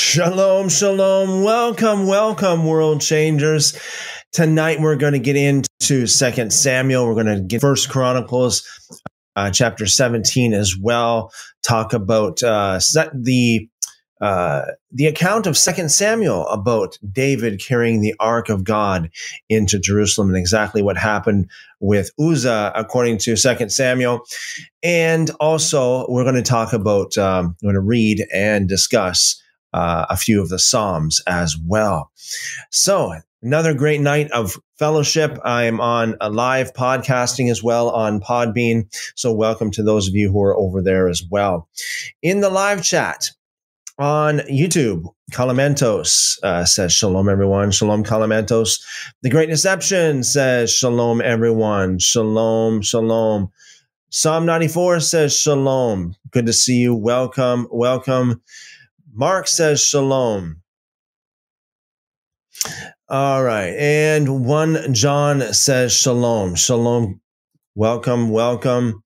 Shalom, shalom. Welcome, welcome, world changers. Tonight we're going to get into Second Samuel. We're going to get First Chronicles, uh, chapter 17 as well. Talk about uh, the uh, the account of Second Samuel about David carrying the Ark of God into Jerusalem and exactly what happened with Uzzah according to Second Samuel. And also, we're going to talk about, um, we're going to read and discuss uh, a few of the Psalms as well. So, another great night of fellowship. I am on a live podcasting as well on Podbean. So, welcome to those of you who are over there as well. In the live chat, on YouTube. Calamentos uh, says, Shalom, everyone. Shalom, Calamentos. The Great Deception says, Shalom, everyone. Shalom, shalom. Psalm 94 says, Shalom. Good to see you. Welcome, welcome. Mark says, Shalom. All right. And 1 John says, Shalom. Shalom. Welcome, welcome.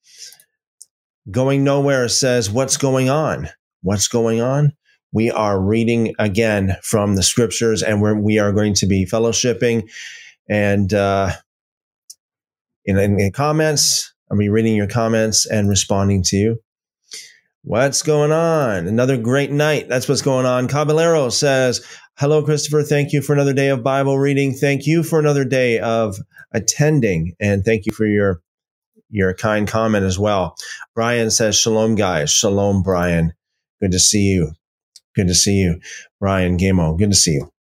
Going Nowhere says, What's going on? What's going on? we are reading again from the scriptures and we're, we are going to be fellowshipping and uh, in, in, in comments i'll be reading your comments and responding to you what's going on? Another great night. That's what's going on. Caballero says hello christopher. Thank you for another day of bible reading. Thank you for another day of attending and thank you for your your kind comment as well. Brian says shalom guys. Shalom brian. Good to see you. Good to see you, Brian Gamo. Good to see you.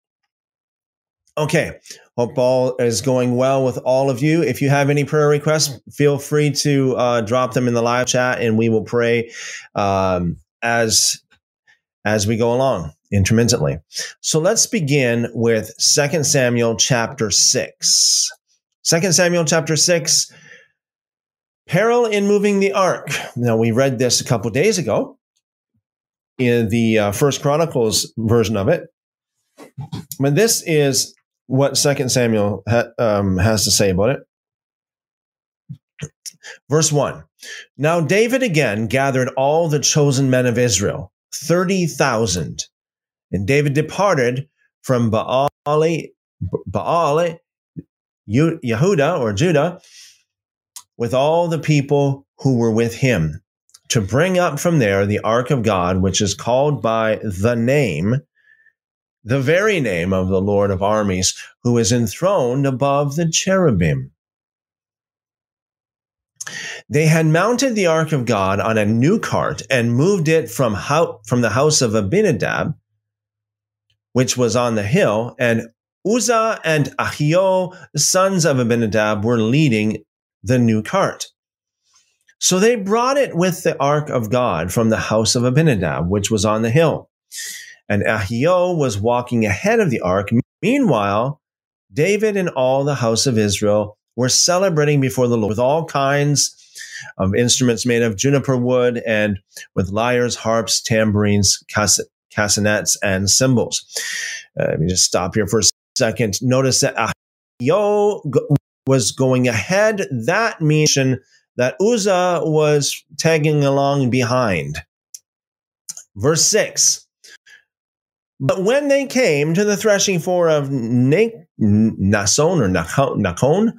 Okay. Hope all is going well with all of you. If you have any prayer requests, feel free to uh, drop them in the live chat, and we will pray um, as as we go along intermittently. So let's begin with 2 Samuel chapter 6. 2 Samuel chapter 6, peril in moving the ark. Now, we read this a couple days ago, in the uh, First Chronicles version of it. But this is what Second Samuel ha- um, has to say about it. Verse 1 Now David again gathered all the chosen men of Israel, 30,000. And David departed from Baal, Baal, Yehuda or Judah, with all the people who were with him to bring up from there the ark of God, which is called by the name, the very name of the Lord of armies, who is enthroned above the cherubim. They had mounted the ark of God on a new cart and moved it from, from the house of Abinadab, which was on the hill, and Uzzah and Ahio, sons of Abinadab, were leading the new cart. So they brought it with the ark of God from the house of Abinadab, which was on the hill. And Ahio was walking ahead of the ark. Meanwhile, David and all the house of Israel were celebrating before the Lord with all kinds of instruments made of juniper wood and with lyres, harps, tambourines, castanets, and cymbals. Uh, let me just stop here for a second. Notice that Ahio was going ahead. That means that Uzzah was tagging along behind. Verse 6 But when they came to the threshing floor of Nason or Nakon,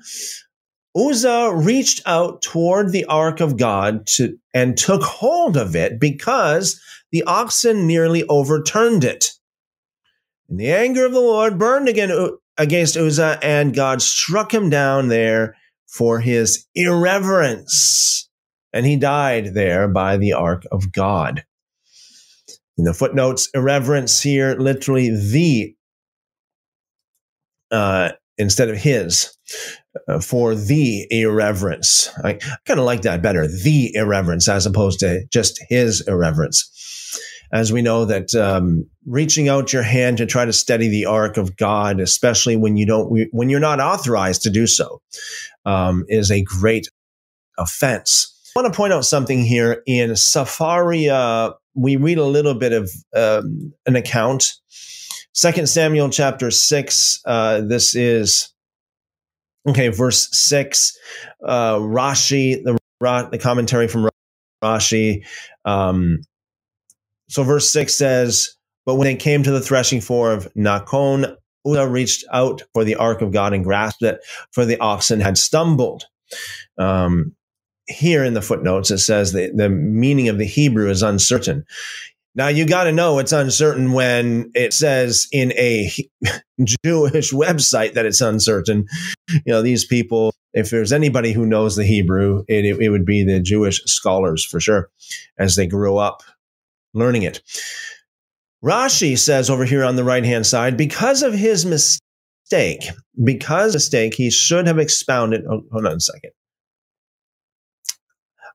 Uzzah reached out toward the ark of God to, and took hold of it because the oxen nearly overturned it. And the anger of the Lord burned again against Uzzah, and God struck him down there for his irreverence. And he died there by the ark of God. In the footnotes, irreverence here, literally the, uh, instead of his, uh, for the irreverence. I, I kind of like that better, the irreverence, as opposed to just his irreverence. As we know that um, reaching out your hand to try to steady the ark of God, especially when you don't, when you're not authorized to do so, um, is a great offense. I want to point out something here in Sefaria. We read a little bit of um, an account. Second Samuel chapter six. Uh, this is okay. Verse six. Uh, Rashi, the the commentary from Rashi. Um, so verse six says, But when they came to the threshing floor of Nakon, Uzzah reached out for the ark of God and grasped it, for the oxen had stumbled. Um, here in the footnotes, it says that the meaning of the Hebrew is uncertain. Now you got to know it's uncertain when it says in a Jewish website that it's uncertain. You know, these people, if there's anybody who knows the Hebrew, it, it, would be the Jewish scholars for sure, as they grew up learning it. Rashi says over here on the right hand side, because of his mistake, because mistake, he should have expounded. Oh, hold on a second.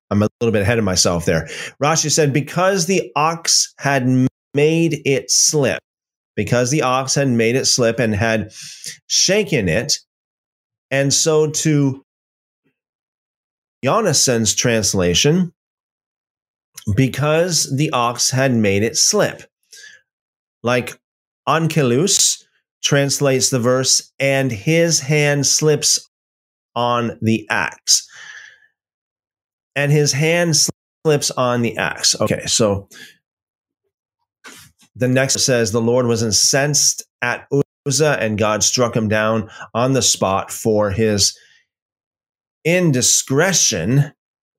I'm a little bit ahead of myself there. Rashi said, because the ox had made it slip, because the ox had made it slip and had shaken it. And so to Yonason's translation, because the ox had made it slip. Like Onkelos translates the verse, and his hand slips on the axe and his hand slips on the axe. Okay, so the next says the Lord was incensed at Uzzah, and God struck him down on the spot for his indiscretion.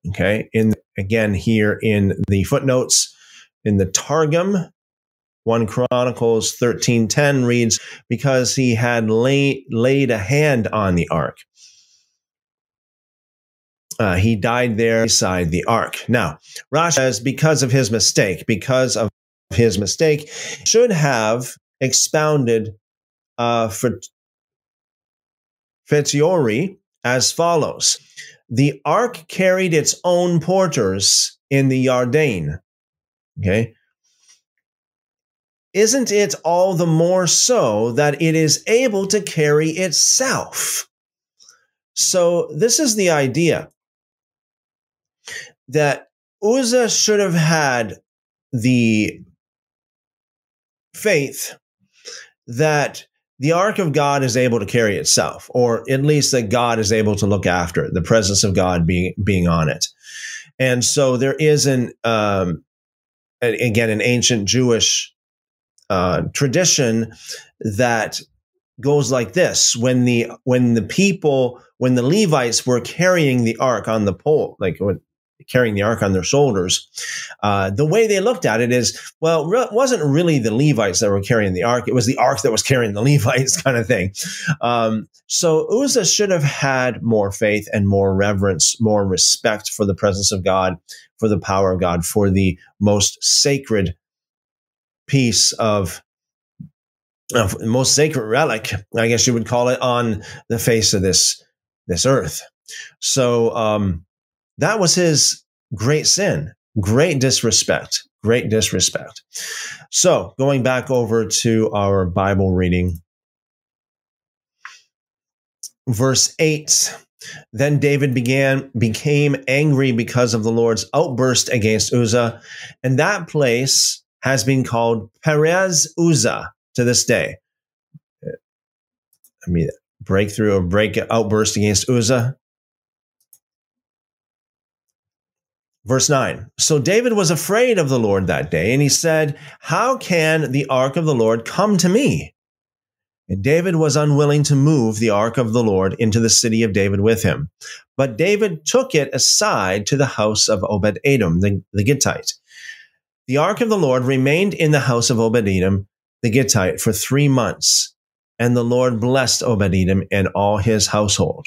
Okay, in again here in the footnotes in the Targum, 1 Chronicles 13:10 reads, because he had lay, laid a hand on the ark. Uh, he died there beside the ark. Now, Rashi says because of his mistake, because of his mistake, should have expounded uh, a fortiori as follows. The ark carried its own porters in the Yarden. Okay. Isn't it all the more so that it is able to carry itself? So, this is the idea that Uzzah should have had the faith that the ark of God is able to carry itself, or at least that God is able to look after it, the presence of God being being on it. And so there is an um, again an ancient Jewish uh, tradition that goes like this: when the when the people when the Levites were carrying the ark on the pole, like when carrying the ark on their shoulders. Uh, the way they looked at it is, well, it wasn't really the Levites that were carrying the ark; it was the ark that was carrying the Levites, kind of thing. Um, so Uzzah should have had more faith and more reverence, more respect for the presence of God, for the power of God, for the most sacred piece of. of most sacred relic, I guess you would call it, on the face of this this earth. So, um, that was his great sin, great disrespect, great disrespect. So, going back over to our Bible reading, verse 8 then david began became angry because of the lord's outburst against uzzah and that place has been called perez uzzah to this day. I mean breakthrough or break outburst against uzzah Verse 9 So David was afraid of the Lord that day, and he said, How can the ark of the Lord come to me? And David was unwilling to move the ark of the Lord into the city of David with him. But David took it aside to the house of Obed Edom, the, the Gittite. The ark of the Lord remained in the house of Obed Edom, the Gittite, for three months, and the Lord blessed Obed Edom and all his household.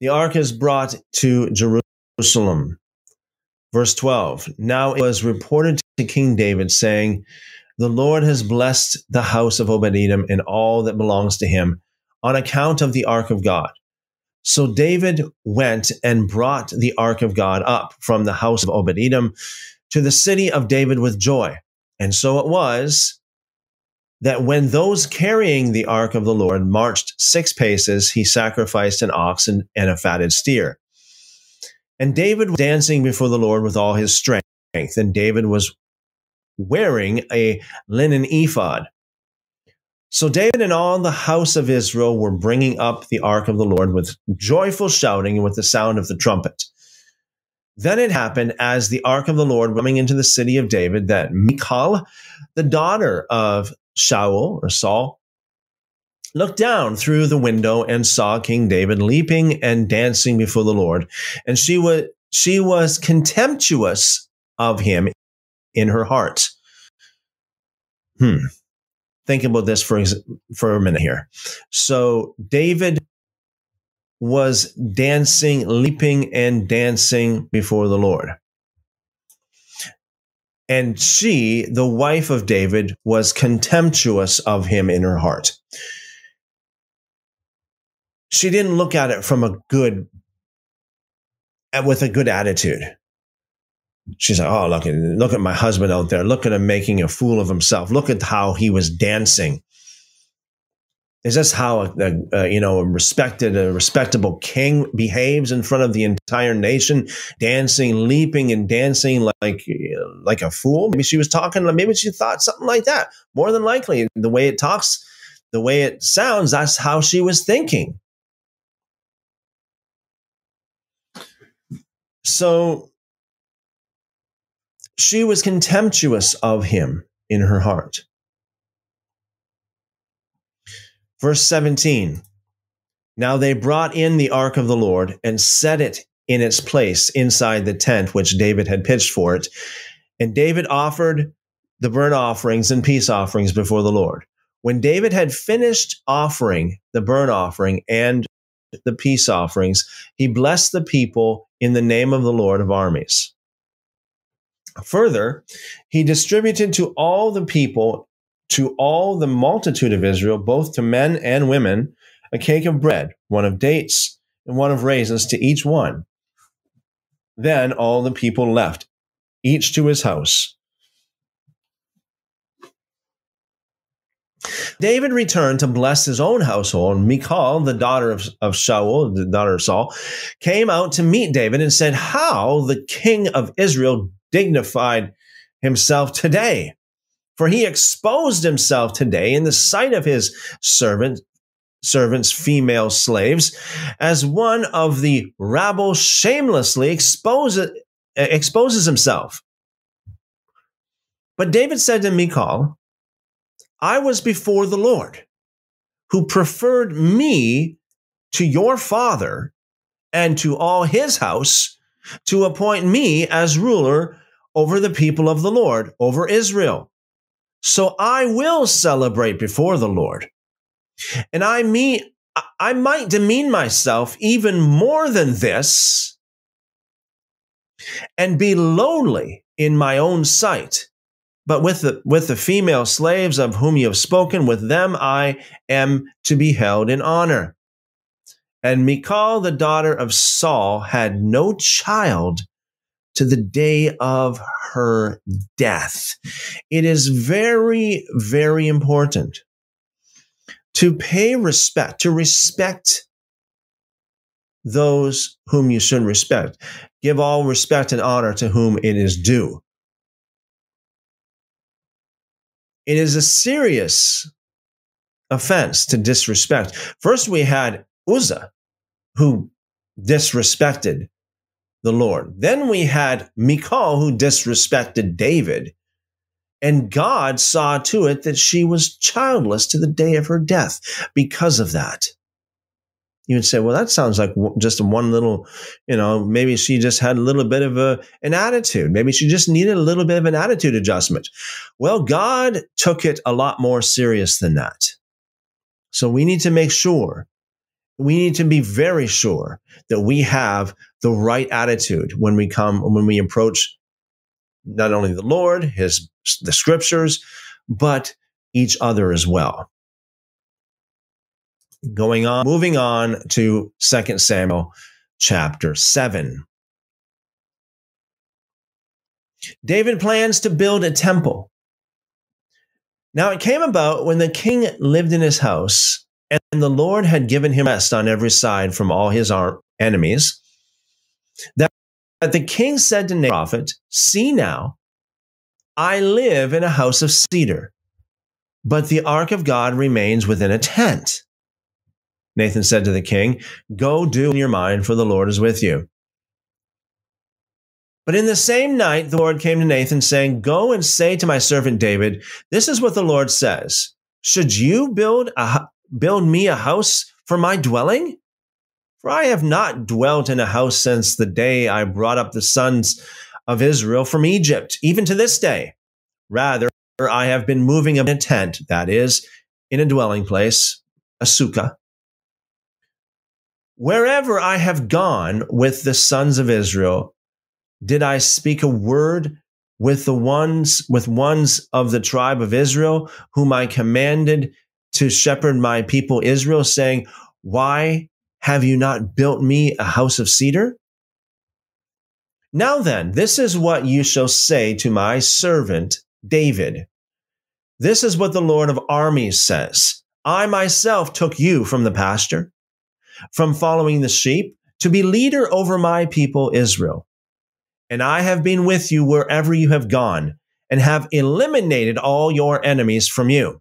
The ark is brought to Jerusalem Jerusalem. Verse 12 Now it was reported to King David, saying, The Lord has blessed the house of Obed Edom and all that belongs to him on account of the ark of God. So David went and brought the ark of God up from the house of Obed Edom to the city of David with joy. And so it was that when those carrying the ark of the Lord marched six paces, he sacrificed an ox and, and a fatted steer. And David was dancing before the Lord with all his strength. And David was wearing a linen ephod. So David and all the house of Israel were bringing up the ark of the Lord with joyful shouting and with the sound of the trumpet. Then it happened as the ark of the Lord was coming into the city of David that Michal, the daughter of Shaul or Saul, looked down through the window and saw King David leaping and dancing before the Lord. And she was, she was contemptuous of him in her heart. Hmm. Think about this for, for a minute here. So David was dancing, leaping and dancing before the Lord. And she, the wife of David, was contemptuous of him in her heart she didn't look at it from a good with a good attitude. She's like, oh, look at look at my husband out there. Look at him making a fool of himself. Look at how he was dancing. Is this how a, a, you know a respected, a respectable king behaves in front of the entire nation, dancing, leaping, and dancing like like a fool? Maybe she was talking. Maybe she thought something like that. More than likely, the way it talks, the way it sounds, that's how she was thinking. So she was contemptuous of him in her heart. Verse 17 Now they brought in the ark of the Lord and set it in its place inside the tent which David had pitched for it. And David offered the burnt offerings and peace offerings before the Lord. When David had finished offering the burnt offering and the peace offerings, he blessed the people in the name of the Lord of armies. Further, he distributed to all the people, to all the multitude of Israel, both to men and women, a cake of bread, one of dates, and one of raisins to each one. Then all the people left, each to his house. David returned to bless his own household. and Michal, the daughter of, of Shaul, the daughter of Saul, came out to meet David and said, How the king of Israel dignified himself today. For he exposed himself today in the sight of his servant, servants, female slaves, as one of the rabble shamelessly exposes, exposes himself. But David said to Michal, I was before the Lord, who preferred me to your father and to all his house to appoint me as ruler over the people of the Lord, over Israel. So I will celebrate before the Lord. And I mean, I might demean myself even more than this and be lowly in my own sight but with the, with the female slaves of whom you have spoken, with them I am to be held in honor. And Michal, the daughter of Saul, had no child to the day of her death. It is very, very important to pay respect, to respect those whom you should respect. Give all respect and honor to whom it is due. It is a serious offense to disrespect. First, we had Uzzah, who disrespected the Lord. Then we had Michal, who disrespected David. And God saw to it that she was childless to the day of her death because of that you would say, well, that sounds like just one little, you know, maybe she just had a little bit of a, an attitude. Maybe she just needed a little bit of an attitude adjustment. Well, God took it a lot more serious than that. So we need to make sure, we need to be very sure that we have the right attitude when we come, when we approach not only the Lord, his, the scriptures, but each other as well going on, moving on to 2 Samuel chapter 7. David plans to build a temple. Now it came about when the king lived in his house and the Lord had given him rest on every side from all his enemies, that the king said to the prophet, See now, I live in a house of cedar, but the ark of God remains within a tent. Nathan said to the king, Go do in your mind, for the Lord is with you. But in the same night, the Lord came to Nathan, saying, Go and say to my servant David, This is what the Lord says Should you build, a, build me a house for my dwelling? For I have not dwelt in a house since the day I brought up the sons of Israel from Egypt, even to this day. Rather, I have been moving in a tent, that is, in a dwelling place, a sukkah. Wherever I have gone with the sons of Israel, did I speak a word with the ones, with ones of the tribe of Israel, whom I commanded to shepherd my people Israel, saying, Why have you not built me a house of cedar? Now then, this is what you shall say to my servant David. This is what the Lord of armies says. I myself took you from the pasture, from following the sheep, to be leader over my people Israel. And I have been with you wherever you have gone, and have eliminated all your enemies from you.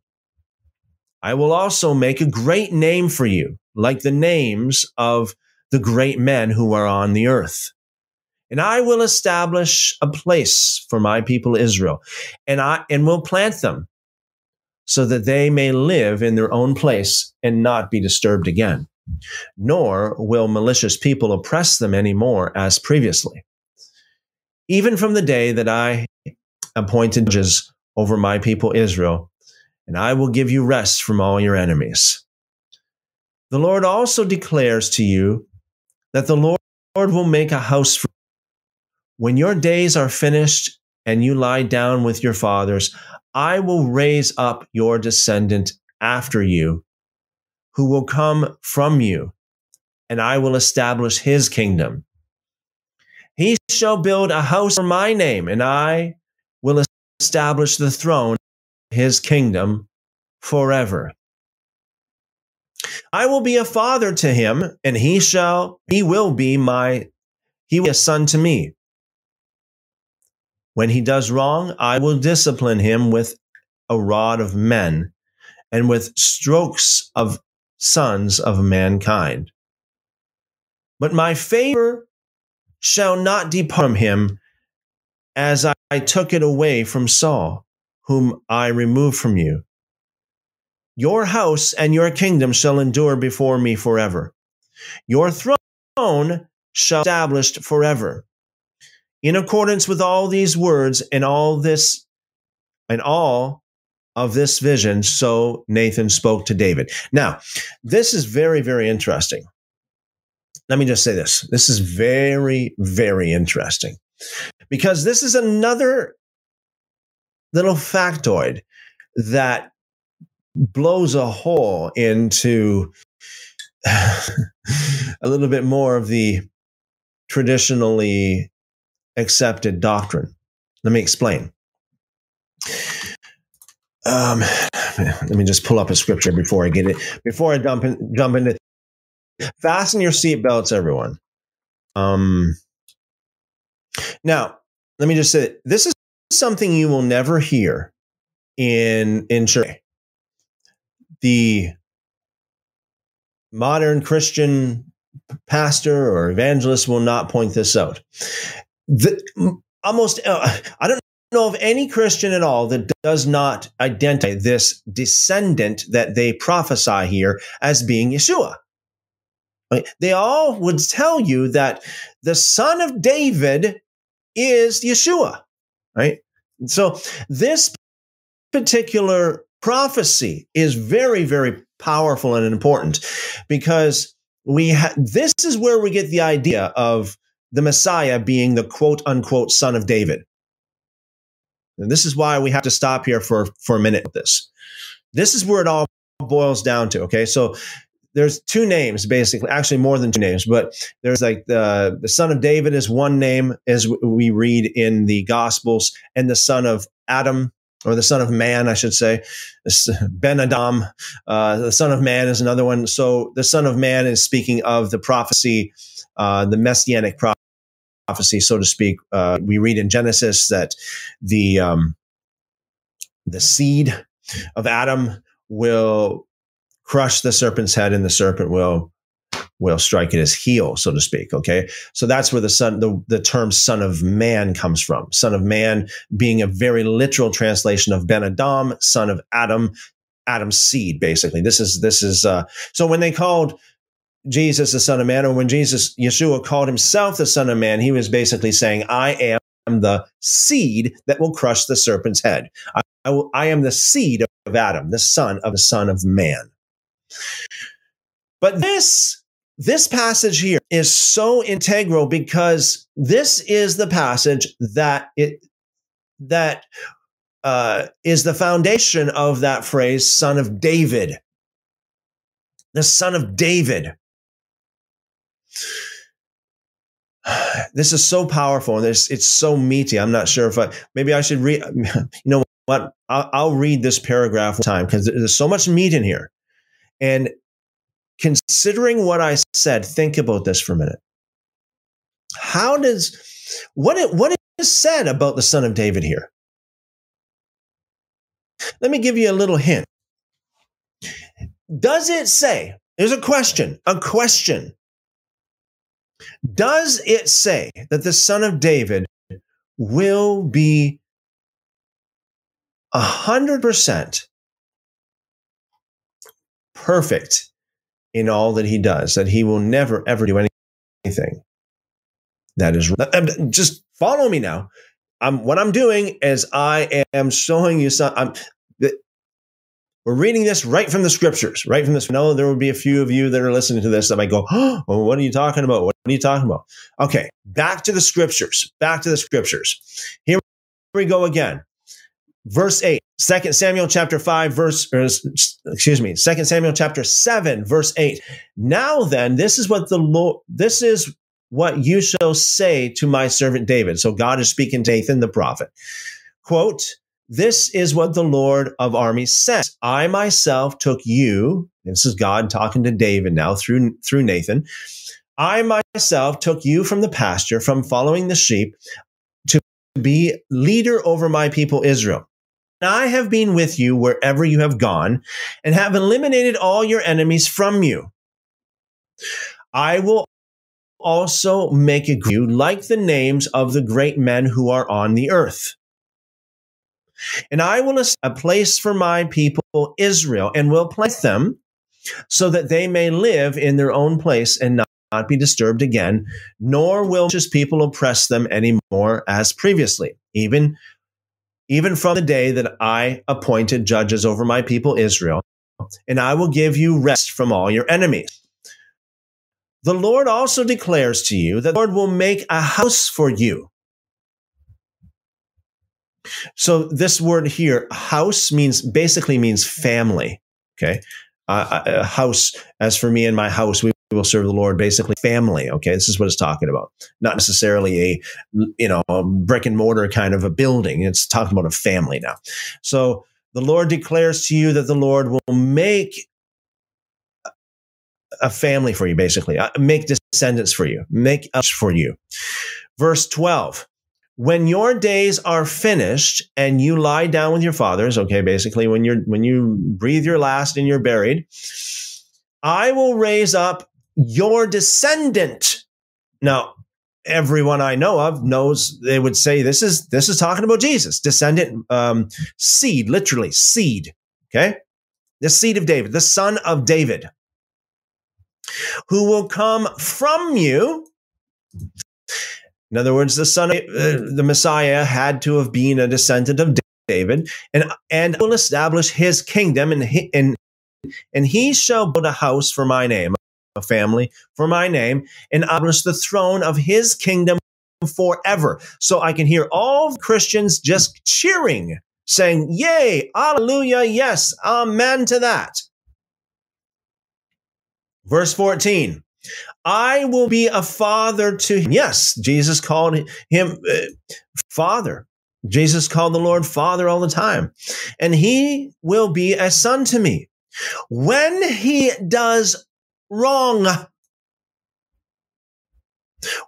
I will also make a great name for you, like the names of the great men who are on the earth. And I will establish a place for my people Israel, and I and will plant them so that they may live in their own place and not be disturbed again. Nor will malicious people oppress them any more as previously. Even from the day that I appointed judges over my people Israel, and I will give you rest from all your enemies. The Lord also declares to you that the Lord will make a house for you. when your days are finished and you lie down with your fathers, I will raise up your descendant after you, who will come from you, and I will establish his kingdom. He shall build a house for my name, and I will establish the throne of his kingdom forever. I will be a father to him, and he shall, he will be my, he will be a son to me. When he does wrong, I will discipline him with a rod of men and with strokes of sons of mankind. But my favor shall not depart from him as I took it away from Saul, whom I removed from you. Your house and your kingdom shall endure before me forever. Your throne shall be established forever. In accordance with all these words and all this and all of this vision, so Nathan spoke to David. Now, this is very, very interesting. Let me just say this. This is very, very interesting because this is another little factoid that blows a hole into a little bit more of the traditionally accepted doctrine. Let me explain. Um, let me just pull up a scripture before I get it. Before I jump in, jump into. Fasten your seatbelts, everyone. Um, now, let me just say this is something you will never hear in in church the modern Christian pastor or evangelist will not point this out. The, almost, uh, I don't know of any Christian at all that does not identify this descendant that they prophesy here as being Yeshua. They all would tell you that the son of David is Yeshua, right? So this particular prophecy is very, very powerful and important because we ha- this is where we get the idea of the Messiah being the quote unquote son of David. And this is why we have to stop here for, for a minute with this. This is where it all boils down to. Okay. So there's two names basically, actually more than two names, but there's like the, the son of David is one name as we read in the gospels and the son of Adam or the Son of Man, I should say. Ben Adam, uh, the Son of Man is another one. So the Son of Man is speaking of the prophecy, uh, the messianic prophecy, so to speak. Uh, we read in Genesis that the um, the seed of Adam will crush the serpent's head, and the serpent will will strike at his heel, so to speak. Okay. So that's where the son, the, the term son of man comes from. Son of man being a very literal translation of Ben Adam, son of Adam, Adam's seed, basically. This is, this is, uh, so when they called Jesus the son of man, or when Jesus, Yeshua called himself the son of man, he was basically saying, I am the seed that will crush the serpent's head. I, I, will, I am the seed of Adam, the son of the son of man. But this this passage here is so integral because this is the passage that it that uh, is the foundation of that phrase, son of David. The son of David. This is so powerful and it's, it's so meaty. I'm not sure if I, maybe I should read, you know what? I'll, I'll read this paragraph one time because there's so much meat in here. And considering what I said, think about this for a minute. How does what it, what is said about the son of David here? Let me give you a little hint. Does it say, there's a question, a question. Does it say that the son of David will be a hundred percent perfect in all that he does, that he will never, ever do anything that is um, just follow me now. I'm what I'm doing is I am showing you some. I'm, we're reading this right from the scriptures, right from this. No, there will be a few of you that are listening to this that might go, "Oh, well, what are you talking about? What are you talking about?" Okay, back to the scriptures. Back to the scriptures. Here we go again verse 8 2 samuel chapter 5 verse er, or, excuse me 2 samuel chapter 7 verse 8 now then this is what the lord this is what you shall say to my servant david so god is speaking to nathan the prophet quote this is what the lord of armies says i myself took you this is god talking to david now through through nathan i myself took you from the pasture from following the sheep to be leader over my people israel I have been with you wherever you have gone and have eliminated all your enemies from you. I will also make you like the names of the great men who are on the earth. And I will a place for my people Israel and will plant them so that they may live in their own place and not, not be disturbed again, nor will just people oppress them anymore as previously, even even from the day that I appointed judges over my people Israel, and I will give you rest from all your enemies. The Lord also declares to you that the Lord will make a house for you. So this word here, house means basically means family. Okay. Uh, a house, as for me and my house, we will serve the Lord, basically family. Okay, this is what it's talking about. Not necessarily a you know a brick and mortar kind of a building. It's talking about a family now. So the Lord declares to you that the Lord will make a family for you, basically, uh, make descendants for you, make us for you. Verse twelve. When your days are finished and you lie down with your fathers, okay, basically when you're when you breathe your last and you're buried, I will raise up your descendant. Now, everyone I know of knows they would say this is this is talking about Jesus, descendant, um, seed, literally seed. Okay, the seed of David, the son of David, who will come from you. In other words, the son of uh, the Messiah had to have been a descendant of David, and and will establish his kingdom, and he, and and he shall build a house for my name, a family for my name and establish the throne of his kingdom forever. So I can hear all Christians just cheering, saying, Yay, hallelujah, yes, amen to that. Verse 14. I will be a father to him. Yes, Jesus called him uh, father. Jesus called the Lord father all the time. And he will be a son to me. When he does wrong.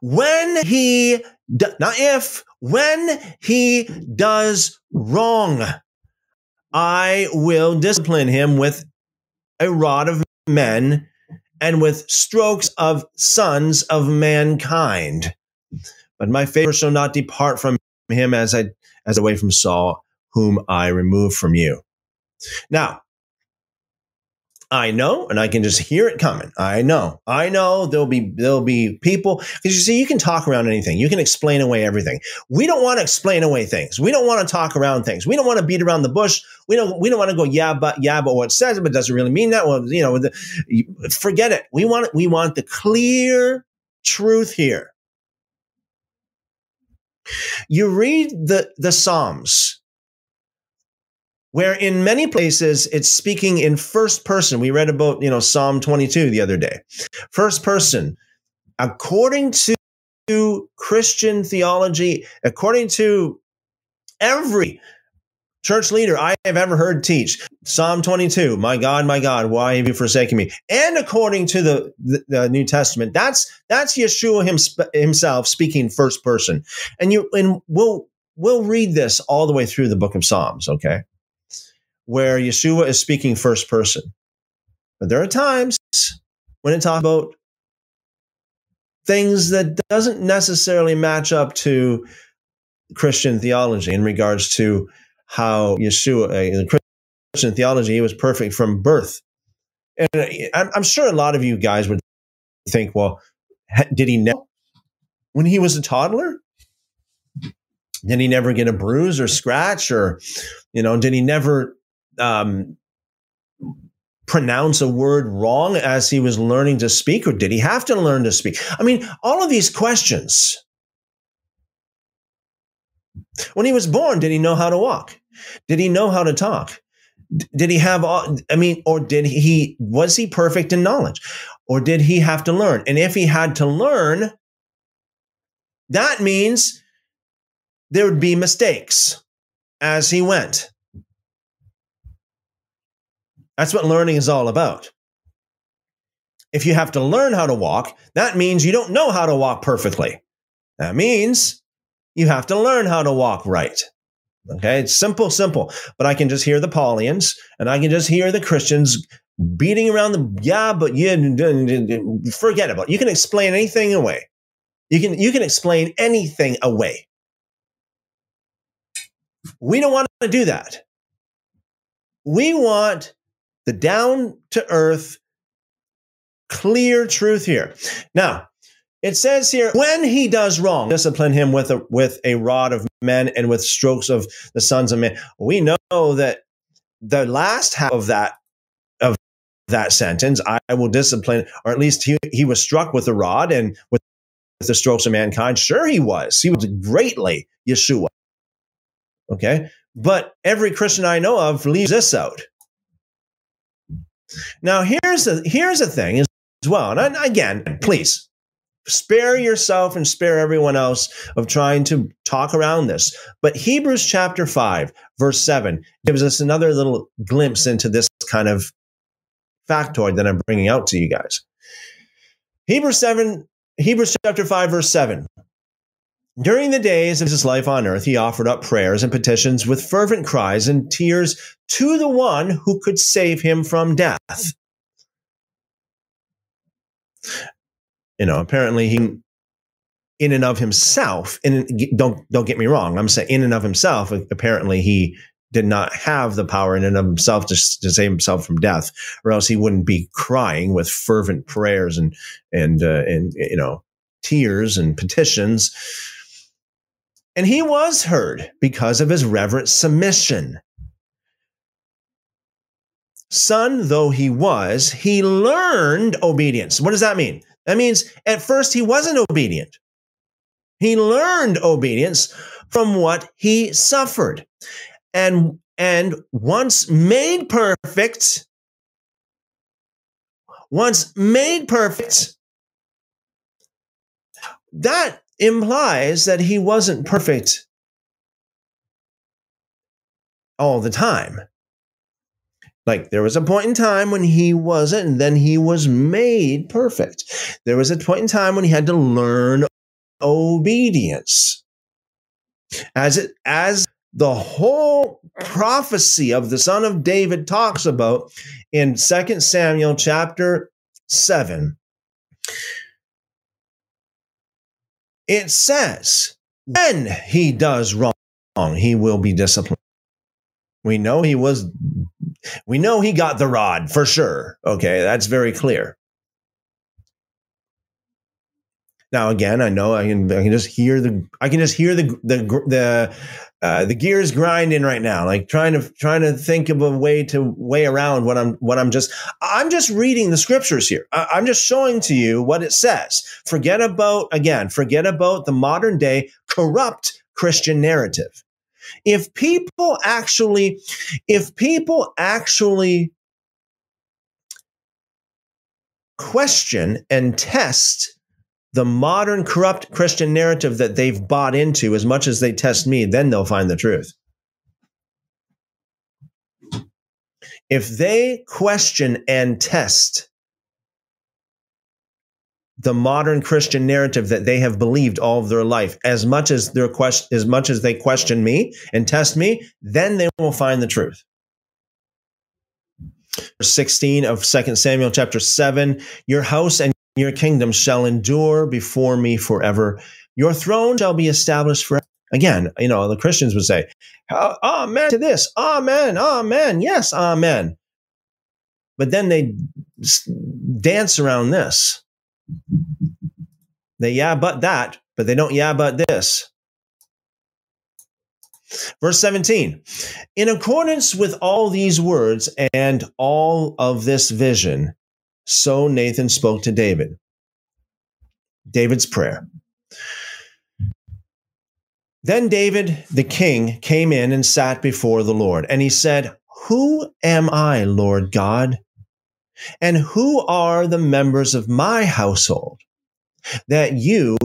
When he, do, not if, when he does wrong, I will discipline him with a rod of men and with strokes of sons of mankind. But my favor shall not depart from him as I as away from Saul, whom I removed from you. Now, I know, and I can just hear it coming. I know, I know there'll be there'll be people because you see, you can talk around anything. You can explain away everything. We don't want to explain away things. We don't want to talk around things. We don't want to beat around the bush. We don't. We don't want to go, yeah, but yeah, but what says it, but doesn't really mean that. Well, you know, the, forget it. We want we want the clear truth here. You read the the Psalms where in many places it's speaking in first person. We read about, you know, Psalm 22 the other day. First person, according to Christian theology, according to every church leader I have ever heard teach, Psalm 22, my God, my God, why have you forsaken me? And according to the, the, the New Testament, that's that's Yeshua him, himself speaking first person. And you and we'll we'll read this all the way through the book of Psalms, okay? Where Yeshua is speaking first person. But there are times when it talks about things that doesn't necessarily match up to Christian theology in regards to how Yeshua, uh, Christian theology, he was perfect from birth. And uh, I'm sure a lot of you guys would think, well, did he know when he was a toddler? Did he never get a bruise or scratch or, you know, did he never um, pronounce a word wrong as he was learning to speak, or did he have to learn to speak? I mean, all of these questions. When he was born, did he know how to walk? Did he know how to talk? Did he have all, I mean, or did he, was he perfect in knowledge? Or did he have to learn? And if he had to learn, that means there would be mistakes as he went. That's what learning is all about. If you have to learn how to walk, that means you don't know how to walk perfectly. That means you have to learn how to walk right. Okay, it's simple, simple. But I can just hear the Paulians and I can just hear the Christians beating around the yeah, but you forget about it. You can explain anything away. You can you can explain anything away. We don't want to do that. We want the down to earth, clear truth here. Now, it says here, when he does wrong, discipline him with a with a rod of men and with strokes of the sons of men. We know that the last half of that of that sentence, I will discipline, or at least he, he was struck with a rod and with the strokes of mankind. Sure, he was. He was greatly Yeshua. Okay. But every Christian I know of leaves this out. Now, here's the here's the thing as well, and again, please spare yourself and spare everyone else of trying to talk around this. But Hebrews chapter five, verse seven, gives us another little glimpse into this kind of factoid that I'm bringing out to you guys. Hebrews seven, Hebrews chapter five, verse seven. During the days of his life on earth, he offered up prayers and petitions with fervent cries and tears to the one who could save him from death. You know, apparently he, in and of himself, and don't don't get me wrong, I'm saying in and of himself, apparently he did not have the power in and of himself to, to save himself from death, or else he wouldn't be crying with fervent prayers and and uh, and you know tears and petitions and he was heard because of his reverent submission. Son though he was, he learned obedience. What does that mean? That means at first he wasn't obedient. He learned obedience from what he suffered. And, and once made perfect, once made perfect, that implies that he wasn't perfect all the time. Like there was a point in time when he wasn't, and then he was made perfect. There was a point in time when he had to learn obedience. As it as the whole prophecy of the son of David talks about in 2 Samuel chapter 7, it says, hmm. when he does wrong, he will be disciplined. We know he was, we know he got the rod for sure. Okay, that's very clear. Now, again, I know I can I can just hear the I can just hear the the the uh, the gears grinding right now, like trying to trying to think of a way to way around what I'm what I'm just I'm just reading the scriptures here. I, I'm just showing to you what it says. Forget about again, forget about the modern day corrupt Christian narrative. If people actually, if people actually question and test the modern corrupt Christian narrative that they've bought into as much as they test me, then they'll find the truth. If they question and test the modern Christian narrative that they have believed all of their life, as much as their question, as much as they question me and test me, then they will find the truth. 16 of 2 Samuel chapter 7, your house and your kingdom shall endure before me forever. Your throne shall be established forever. Again, you know, the Christians would say, oh, Amen to this, Amen, Amen, yes, Amen. But then they dance around this. They yeah, but that, but they don't yeah, but this. Verse 17, in accordance with all these words and all of this vision, so Nathan spoke to David. David's prayer. Then David, the king, came in and sat before the Lord, and he said, Who am I, Lord God? And who are the members of my household that you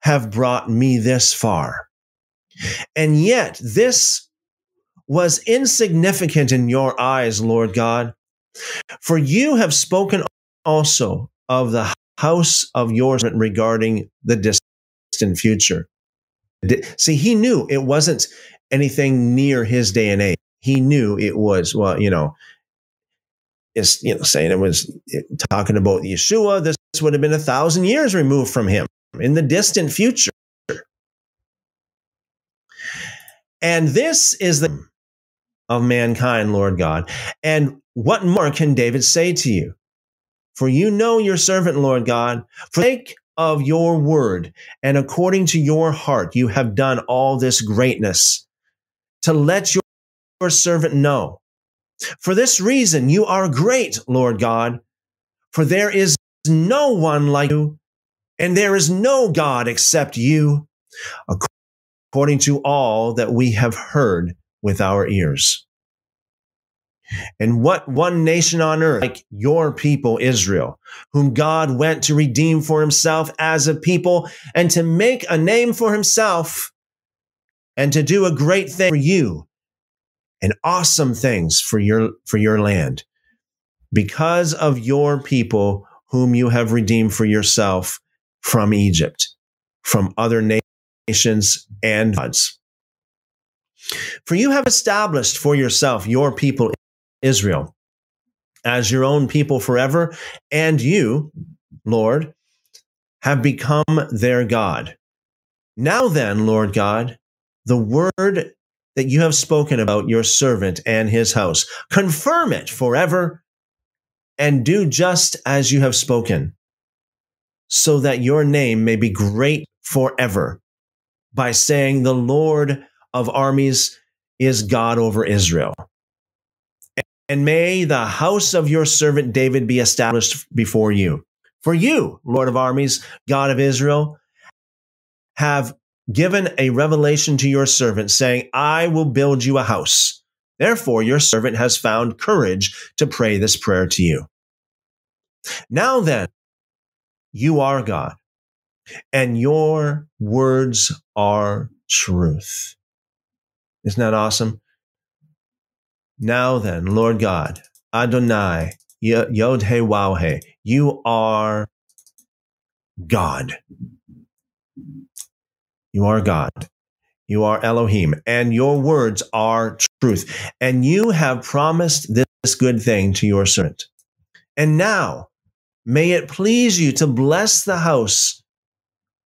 have brought me this far? And yet this was insignificant in your eyes, Lord God. For you have spoken also of the house of yours regarding the distant future. See, he knew it wasn't anything near his day and age. He knew it was, well, you know, is you know saying it was talking about Yeshua. This would have been a thousand years removed from him in the distant future. And this is the of mankind, Lord God. And what more can David say to you? For you know your servant, Lord God, for sake of your word and according to your heart, you have done all this greatness to let your, your servant know. For this reason, you are great, Lord God, for there is no one like you, and there is no God except you, according to all that we have heard with our ears. And what one nation on earth, like your people, Israel, whom God went to redeem for himself as a people and to make a name for himself and to do a great thing for you and awesome things for your, for your land because of your people whom you have redeemed for yourself from Egypt, from other nations and gods. For you have established for yourself your people Israel as your own people forever, and you, Lord, have become their God. Now then, Lord God, the word that you have spoken about your servant and his house, confirm it forever and do just as you have spoken, so that your name may be great forever by saying, The Lord of armies is God over Israel. And may the house of your servant David be established before you. For you, Lord of armies, God of Israel, have given a revelation to your servant saying, I will build you a house. Therefore, your servant has found courage to pray this prayer to you. Now then, you are God and your words are truth. Isn't that awesome? Now then, Lord God, Adonai, Yod He Waw He, you are God. You are God. You are Elohim, and your words are truth. And you have promised this good thing to your servant. And now, May it please you to bless the house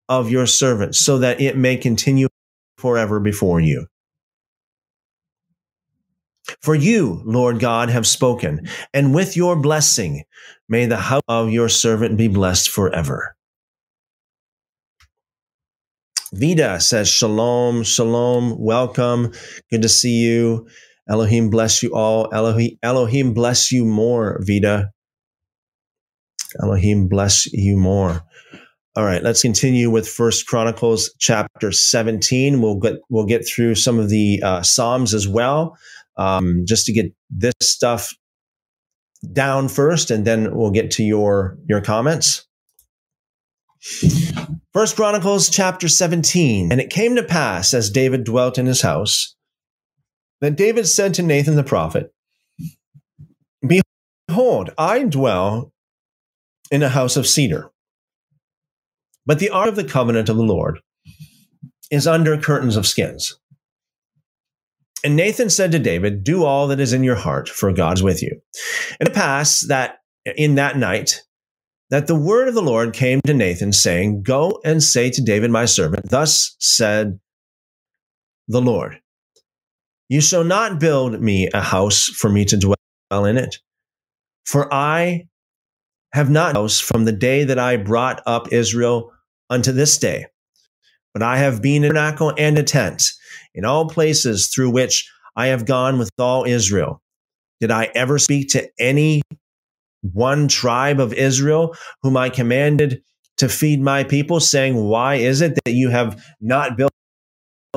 of your servant so that it may continue forever before you. For you, Lord God, have spoken, and with your blessing, may the house of your servant be blessed forever. Vida says, Shalom, Shalom, welcome. Good to see you. Elohim bless you all. Elohim, Elohim bless you more, Vida. Elohim bless you more. All right, let's continue with First Chronicles chapter 17. We'll get we'll get through some of the uh, Psalms as well, um, just to get this stuff down first, and then we'll get to your your comments. First Chronicles chapter 17. And it came to pass as David dwelt in his house that David said to Nathan the prophet, Behold, I dwell in a house of cedar, but the ark of the covenant of the Lord is under curtains of skins. And Nathan said to David, Do all that is in your heart, for God is with you. And it passed that in that night, that the word of the Lord came to Nathan, saying, Go and say to David, my servant, Thus said the Lord, You shall not build me a house for me to dwell in it, for I have not house from the day that I brought up Israel unto this day. But I have been a tabernacle and a tent in all places through which I have gone with all Israel. Did I ever speak to any one tribe of Israel, whom I commanded to feed my people, saying, Why is it that you have not built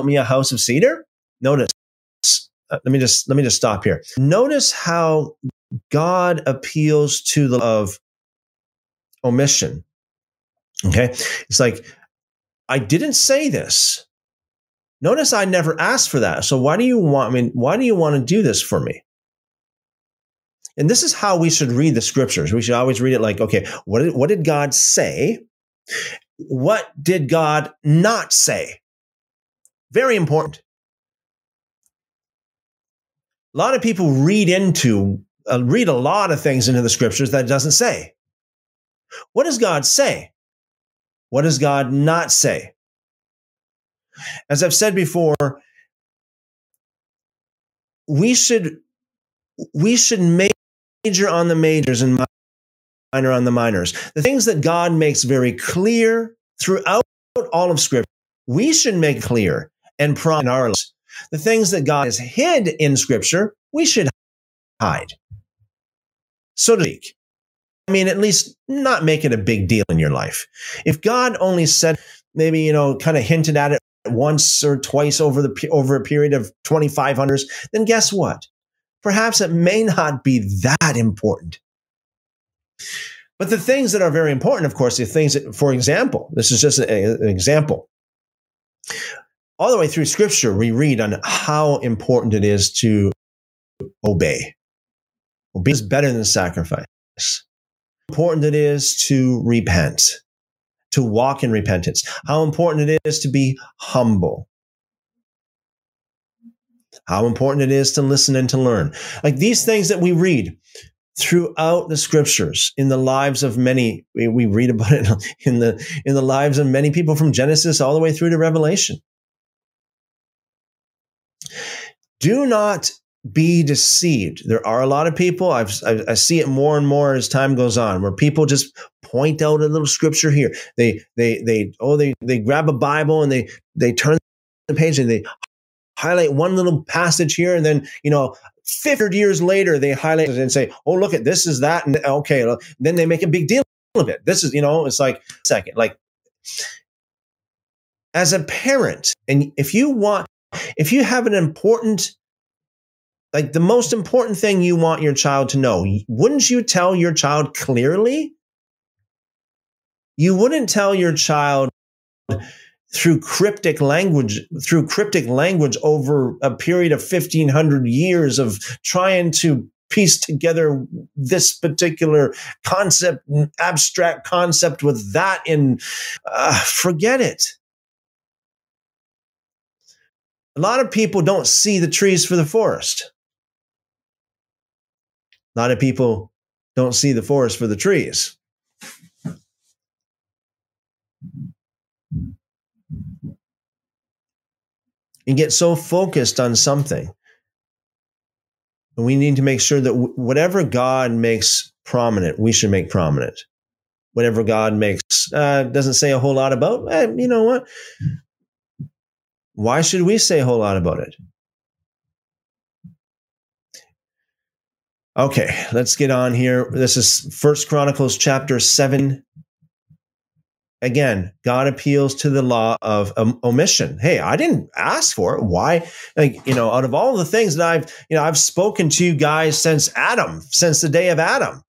me a house of cedar? Notice, uh, let me just let me just stop here. Notice how God appeals to the of omission. Okay. It's like, I didn't say this. Notice I never asked for that. So why do you want mean, why do you want to do this for me? And this is how we should read the scriptures. We should always read it like, okay, what did, what did God say? What did God not say? Very important. A lot of people read into, uh, read a lot of things into the scriptures that it doesn't say. What does God say? What does God not say? As I've said before, we should we should major on the majors and minor on the minors. The things that God makes very clear throughout all of Scripture, we should make clear and prompt in our lives. The things that God has hid in Scripture, we should hide. So to speak. I mean, at least not make it a big deal in your life. If God only said, maybe, you know, kind of hinted at it once or twice over the over a period of 2500s, then guess what? perhaps it may not be that important. But the things that are very important, of course, the things that, for example, this is just a, an example. All the way through scripture, we read on how important it is to obey. Obey is better than sacrifice. Important it is to repent, to walk in repentance. How important it is to be humble how important it is to listen and to learn. Like these things that we read throughout the scriptures in the lives of many we read about it in the in the lives of many people from Genesis all the way through to Revelation. Do not be deceived. There are a lot of people I've, I, I see it more and more as time goes on, where people just point out a little scripture here. They they they oh they they grab a Bible and they they turn the page and they highlight one little passage here and then, you know, 50 years later, they highlight it and say, oh, look at this is that. And okay, then they make a big deal of it. This is, you know, it's like, second, like, as a parent, and if you want, if you have an important, like the most important thing you want your child to know, wouldn't you tell your child clearly? You wouldn't tell your child, through cryptic language through cryptic language over a period of 1500 years of trying to piece together this particular concept abstract concept with that in uh, forget it a lot of people don't see the trees for the forest a lot of people don't see the forest for the trees and get so focused on something. And we need to make sure that whatever God makes prominent, we should make prominent. Whatever God makes uh, doesn't say a whole lot about, eh, you know what? Why should we say a whole lot about it? Okay, let's get on here. This is First Chronicles chapter 7 again, God appeals to the law of omission. Hey, I didn't ask for it. Why? Like, you know, out of all the things that I've, you know, I've spoken to you guys since Adam, since the day of Adam,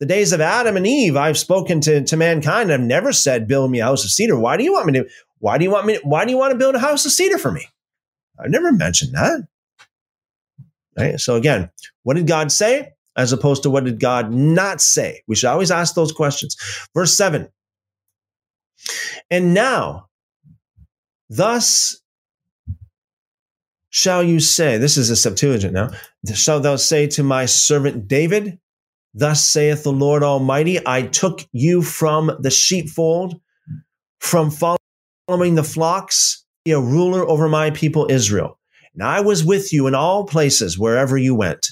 the days of Adam and Eve, I've spoken to, to mankind. I've never said, build me a house of cedar. Why do you want me to, why do you want me, why do you want to build a house of cedar for me? I've never mentioned that. Right. So again, what did God say? As opposed to what did God not say? We should always ask those questions. Verse seven, and now, thus shall you say, this is a Septuagint now, shall thou say to my servant David, Thus saith the Lord Almighty, I took you from the sheepfold, from following the flocks, a ruler over my people Israel. And I was with you in all places, wherever you went.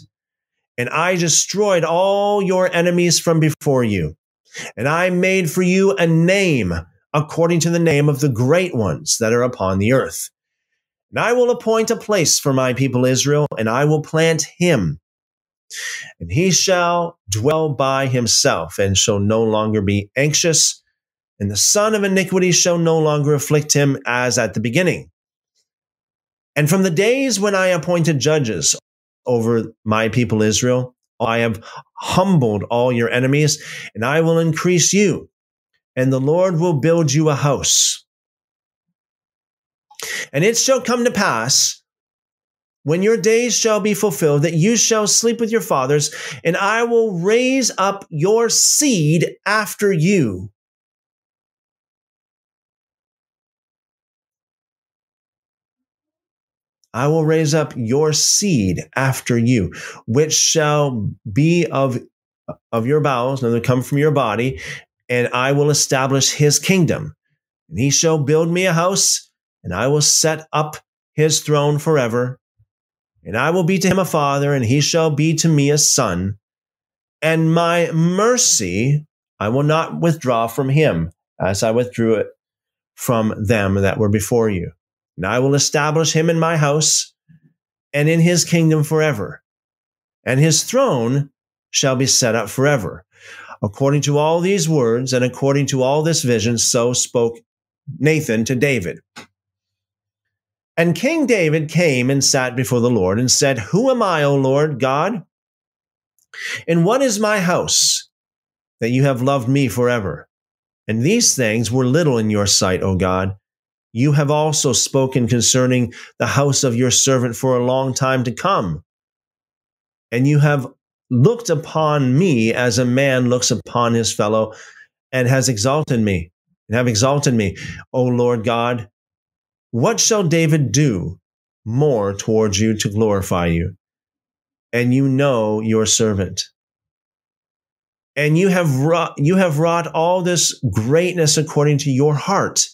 And I destroyed all your enemies from before you. And I made for you a name according to the name of the great ones that are upon the earth. And I will appoint a place for my people Israel, and I will plant him. And he shall dwell by himself, and shall no longer be anxious. And the son of iniquity shall no longer afflict him as at the beginning. And from the days when I appointed judges over my people Israel, I have humbled all your enemies, and I will increase you and the Lord will build you a house. And it shall come to pass when your days shall be fulfilled that you shall sleep with your fathers, and I will raise up your seed after you. I will raise up your seed after you, which shall be of, of your bowels, and they come from your body, and I will establish his kingdom. And he shall build me a house, and I will set up his throne forever. And I will be to him a father, and he shall be to me a son. And my mercy I will not withdraw from him, as I withdrew it from them that were before you. And I will establish him in my house and in his kingdom forever. And his throne shall be set up forever. According to all these words and according to all this vision, so spoke Nathan to David. And King David came and sat before the Lord and said, Who am I, O Lord God? And what is my house that you have loved me forever? And these things were little in your sight, O God. You have also spoken concerning the house of your servant for a long time to come. And you have looked upon me as a man looks upon his fellow and has exalted me and have exalted me. O Lord God, what shall David do more towards you to glorify you? And you know your servant. And you have wrought, you have wrought all this greatness according to your heart.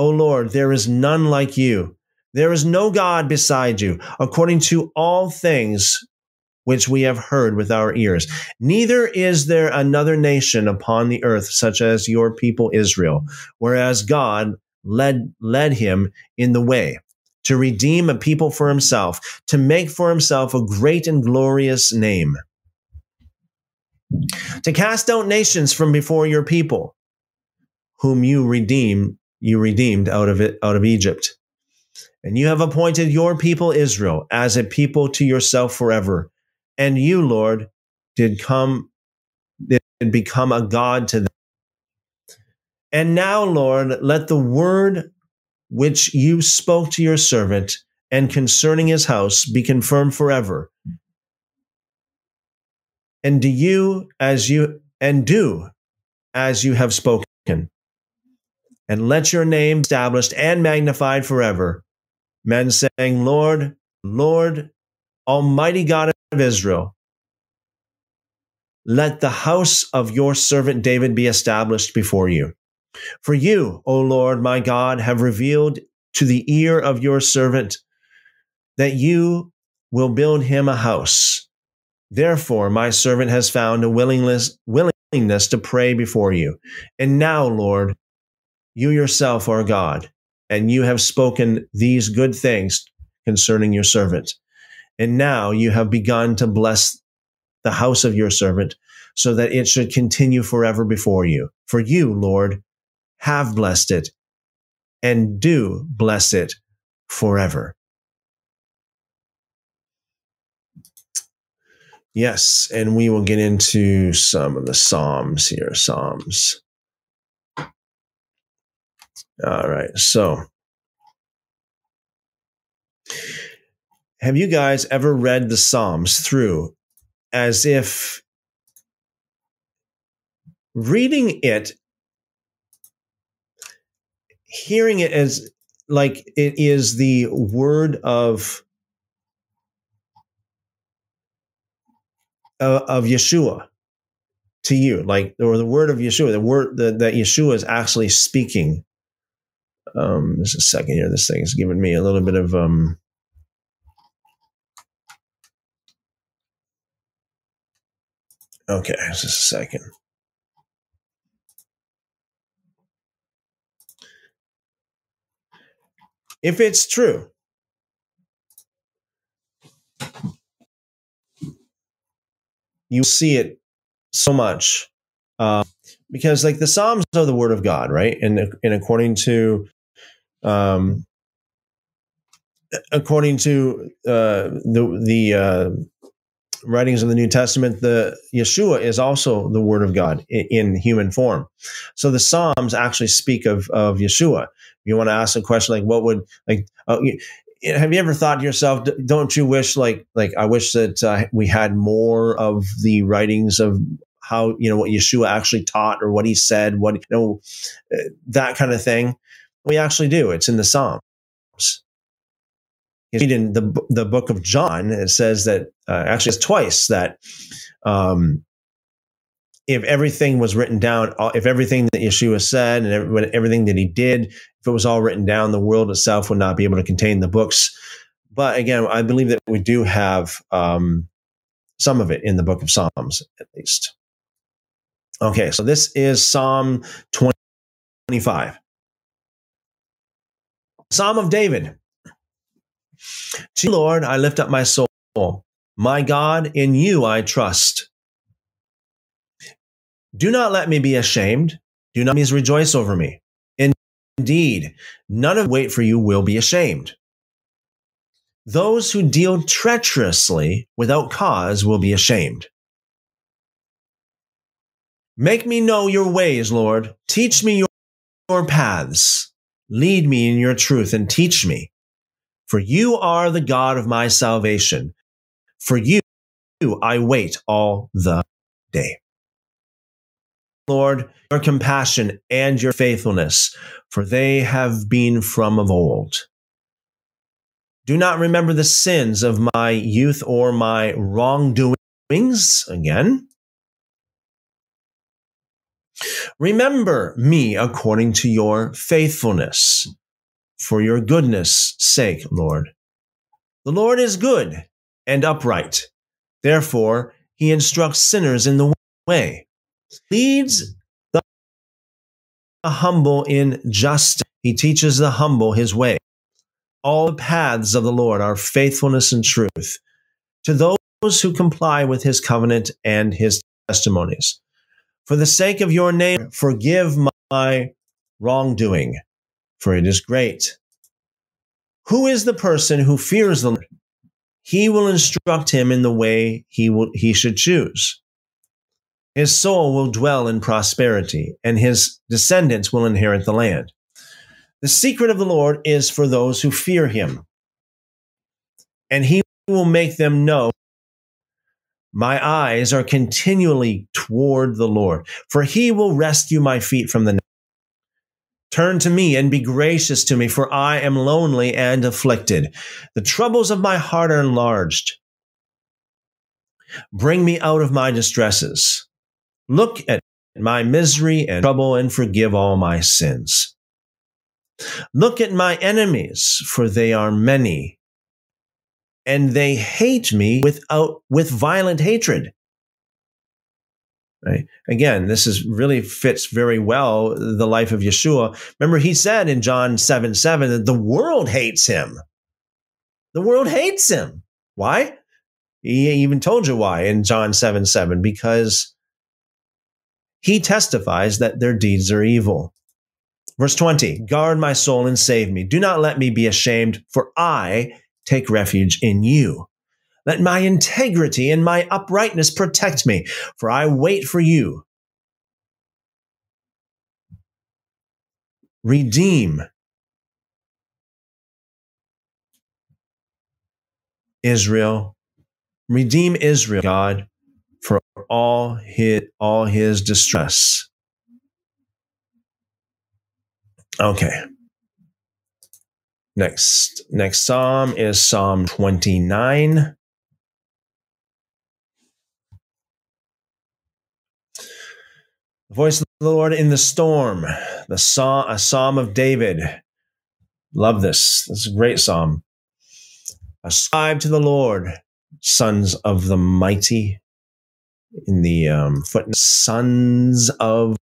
O Lord, there is none like you. There is no God beside you. According to all things which we have heard with our ears. Neither is there another nation upon the earth such as your people Israel, whereas God led, led him in the way to redeem a people for himself, to make for himself a great and glorious name, to cast out nations from before your people, whom you redeemed, you redeemed out of it, out of Egypt. And you have appointed your people Israel as a people to yourself forever and you, Lord, did come, did become a God to them. And now, Lord, let the word which you spoke to your servant and concerning his house be confirmed forever. And do you as you and do as you have spoken. And let your name be established and magnified forever. Men saying, Lord, Lord, Almighty God of Israel, let the house of your servant David be established before you. For you, O Lord my God, have revealed to the ear of your servant that you will build him a house. Therefore, my servant has found a willingness, willingness to pray before you. And now, Lord, you yourself are God, and you have spoken these good things concerning your servant. And now you have begun to bless the house of your servant so that it should continue forever before you. For you, Lord, have blessed it and do bless it forever. Yes, and we will get into some of the Psalms here. Psalms. All right, so have you guys ever read the Psalms through as if reading it, hearing it as like it is the word of uh, of Yeshua to you, like or the word of Yeshua, the word that, that Yeshua is actually speaking. Um, just a second here. This thing is giving me a little bit of um. Okay, just a second. If it's true you see it so much uh, because like the psalms are the word of god right and and according to um according to uh the the uh writings of the new testament the yeshua is also the word of god in, in human form. So the psalms actually speak of of yeshua. You want to ask a question like what would like uh, have you ever thought to yourself don't you wish like like i wish that uh, we had more of the writings of how you know what yeshua actually taught or what he said what you know uh, that kind of thing we actually do it's in the psalms You read in the the book of john it says that uh, actually it's twice that um, if everything was written down, if everything that Yeshua said and everything that he did, if it was all written down, the world itself would not be able to contain the books. But again, I believe that we do have um, some of it in the book of Psalms, at least. Okay, so this is Psalm 25. Psalm of David. To Lord, I lift up my soul. My God, in you I trust. Do not let me be ashamed. Do not rejoice over me. Indeed, none of wait for you will be ashamed. Those who deal treacherously without cause will be ashamed. Make me know your ways, Lord. Teach me your, your paths. Lead me in your truth and teach me. For you are the God of my salvation. For you I wait all the day. Lord, your compassion and your faithfulness, for they have been from of old. Do not remember the sins of my youth or my wrongdoings again. Remember me according to your faithfulness, for your goodness' sake, Lord. The Lord is good and upright. Therefore, he instructs sinners in the way leads the humble in justice. He teaches the humble his way. All the paths of the Lord are faithfulness and truth to those who comply with his covenant and his testimonies. For the sake of your name, forgive my wrongdoing, for it is great. Who is the person who fears the Lord? He will instruct him in the way he will, he should choose. His soul will dwell in prosperity, and his descendants will inherit the land. The secret of the Lord is for those who fear him, and he will make them know. My eyes are continually toward the Lord, for he will rescue my feet from the net. Turn to me and be gracious to me, for I am lonely and afflicted. The troubles of my heart are enlarged. Bring me out of my distresses. Look at my misery and trouble and forgive all my sins. Look at my enemies, for they are many, and they hate me without with violent hatred. Right? Again, this is really fits very well the life of Yeshua. Remember, he said in John 7 7 that the world hates him. The world hates him. Why? He even told you why in John 7 7, because he testifies that their deeds are evil. Verse 20 Guard my soul and save me. Do not let me be ashamed, for I take refuge in you. Let my integrity and my uprightness protect me, for I wait for you. Redeem Israel. Redeem Israel, God, for all his, all his distress. Okay. Next, next psalm is Psalm 29. The voice of the Lord in the storm, the psalm, a psalm of David. Love this. This is a great psalm. Ascribe to the Lord, sons of the mighty. In the um, footnote, sons of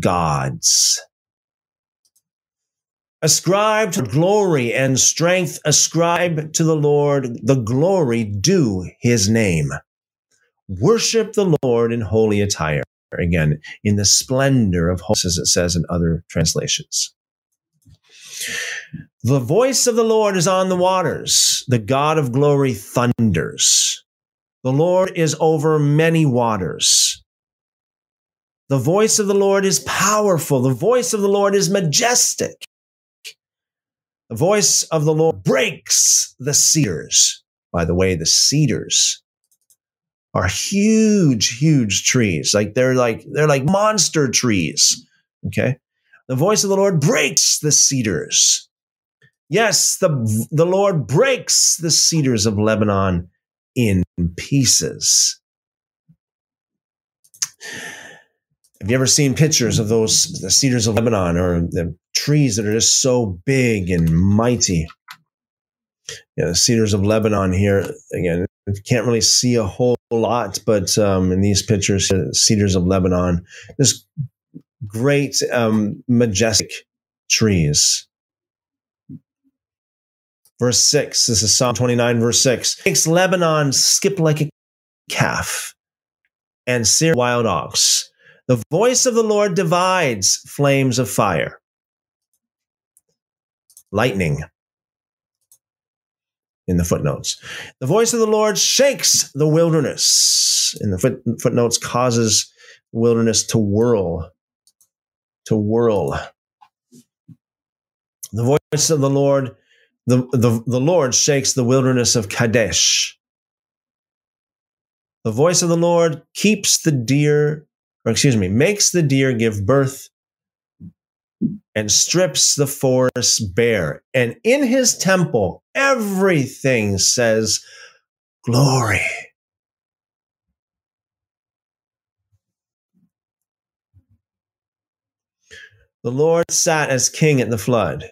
gods. Ascribe to glory and strength. Ascribe to the Lord the glory due his name. Worship the Lord in holy attire again, in the splendor of holiness, as it says in other translations. The voice of the Lord is on the waters. The God of glory thunders. The Lord is over many waters. The voice of the Lord is powerful. The voice of the Lord is majestic. The voice of the Lord breaks the cedars. By the way, the cedars are huge, huge trees. Like they're like they're like monster trees. Okay. The voice of the Lord breaks the cedars. Yes, the, the Lord breaks the cedars of Lebanon in pieces. Have you ever seen pictures of those the cedars of Lebanon or the trees that are just so big and mighty? Yeah, the cedars of Lebanon here again. You can't really see a whole lot, but um, in these pictures, uh, cedars of Lebanon, this great, um, majestic trees. Verse 6, this is Psalm 29, verse 6. Makes Lebanon skip like a calf and sear wild ox. The voice of the Lord divides flames of fire. Lightning in the footnotes. The voice of the Lord shakes the wilderness. In the foot, footnotes, causes wilderness to whirl, to whirl. The voice of the Lord, the, the, the Lord shakes the wilderness of Kadesh. The voice of the Lord keeps the deer, or excuse me, makes the deer give birth and strips the forest bare. And in his temple, everything says glory. The Lord sat as king at the flood.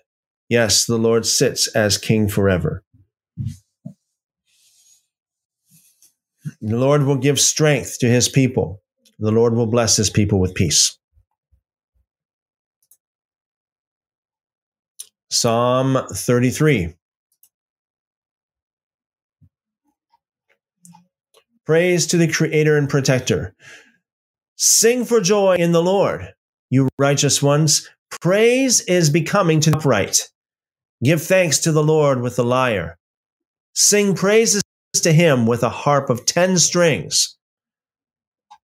Yes, the Lord sits as king forever. The Lord will give strength to his people. The Lord will bless his people with peace. Psalm 33. Praise to the Creator and Protector. Sing for joy in the Lord, you righteous ones. Praise is becoming to the upright. Give thanks to the Lord with the lyre. Sing praises to him with a harp of 10 strings.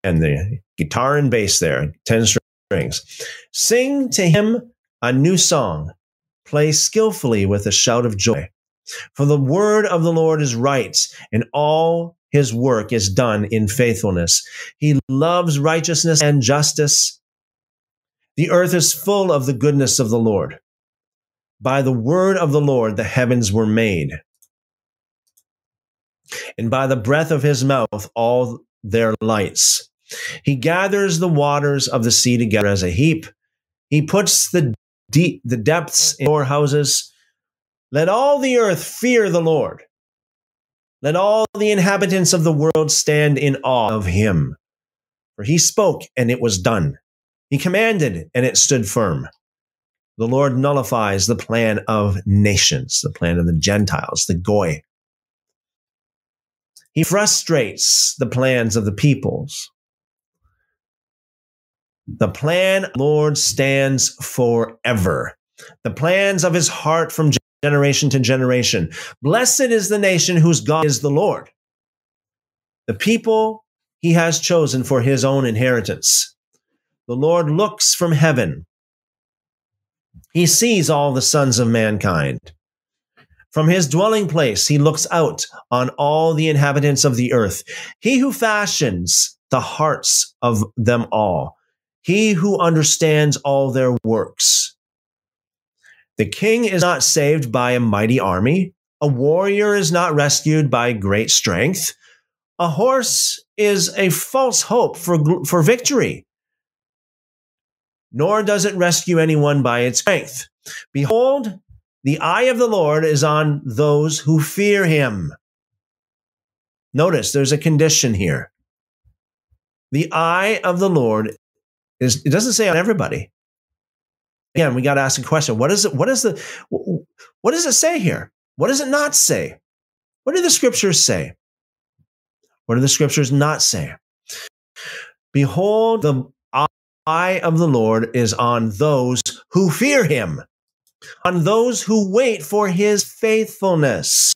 And the guitar and bass there, 10 strings. Sing to him a new song Play skillfully with a shout of joy. For the word of the Lord is right, and all his work is done in faithfulness. He loves righteousness and justice. The earth is full of the goodness of the Lord. By the word of the Lord, the heavens were made. And by the breath of his mouth, all their lights. He gathers the waters of the sea together as a heap. He puts the deep, the depths in storehouses. Let all the earth fear the Lord. Let all the inhabitants of the world stand in awe of him. For he spoke and it was done. He commanded and it stood firm. The Lord nullifies the plan of nations, the plan of the Gentiles, the Goy. He frustrates the plans of the peoples. The plan Lord stands forever. The plans of his heart from generation to generation. Blessed is the nation whose God is the Lord. The people he has chosen for his own inheritance. The Lord looks from heaven. He sees all the sons of mankind. From his dwelling place, he looks out on all the inhabitants of the earth. He who fashions the hearts of them all. He who understands all their works. The king is not saved by a mighty army. A warrior is not rescued by great strength. A horse is a false hope for, for victory. Nor does it rescue anyone by its strength. Behold, the eye of the Lord is on those who fear him. Notice there's a condition here. The eye of the Lord is, it doesn't say on everybody. Again, we got to ask a question. What is it? What is the, what does it say here? What does it not say? What do the scriptures say? What do the scriptures not say? Behold, the eye of the Lord is on those who fear him, on those who wait for his faithfulness,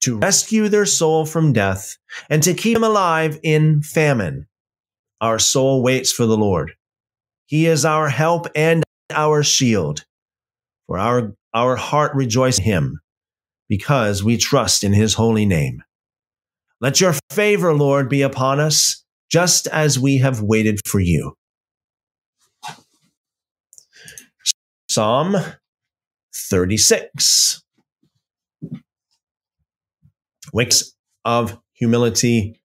to rescue their soul from death and to keep them alive in famine. Our soul waits for the Lord. He is our help and our shield. For our, our heart rejoices in him because we trust in his holy name. Let your favor, Lord, be upon us, just as we have waited for you. Psalm 36. Wicks of humility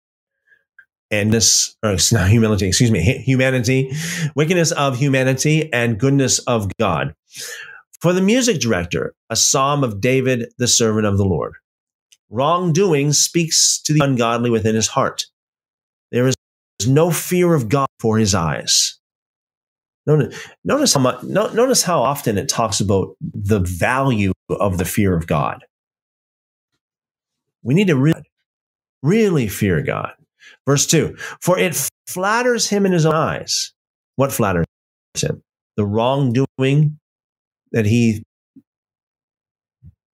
and this, or it's not humility, excuse me, humanity, wickedness of humanity and goodness of God. For the music director, a psalm of David, the servant of the Lord. Wrongdoing speaks to the ungodly within his heart. There is no fear of God for his eyes. Notice how much, notice how often it talks about the value of the fear of God. We need to really, really fear God. Verse 2 For it flatters him in his own eyes. What flatters him? The wrongdoing that he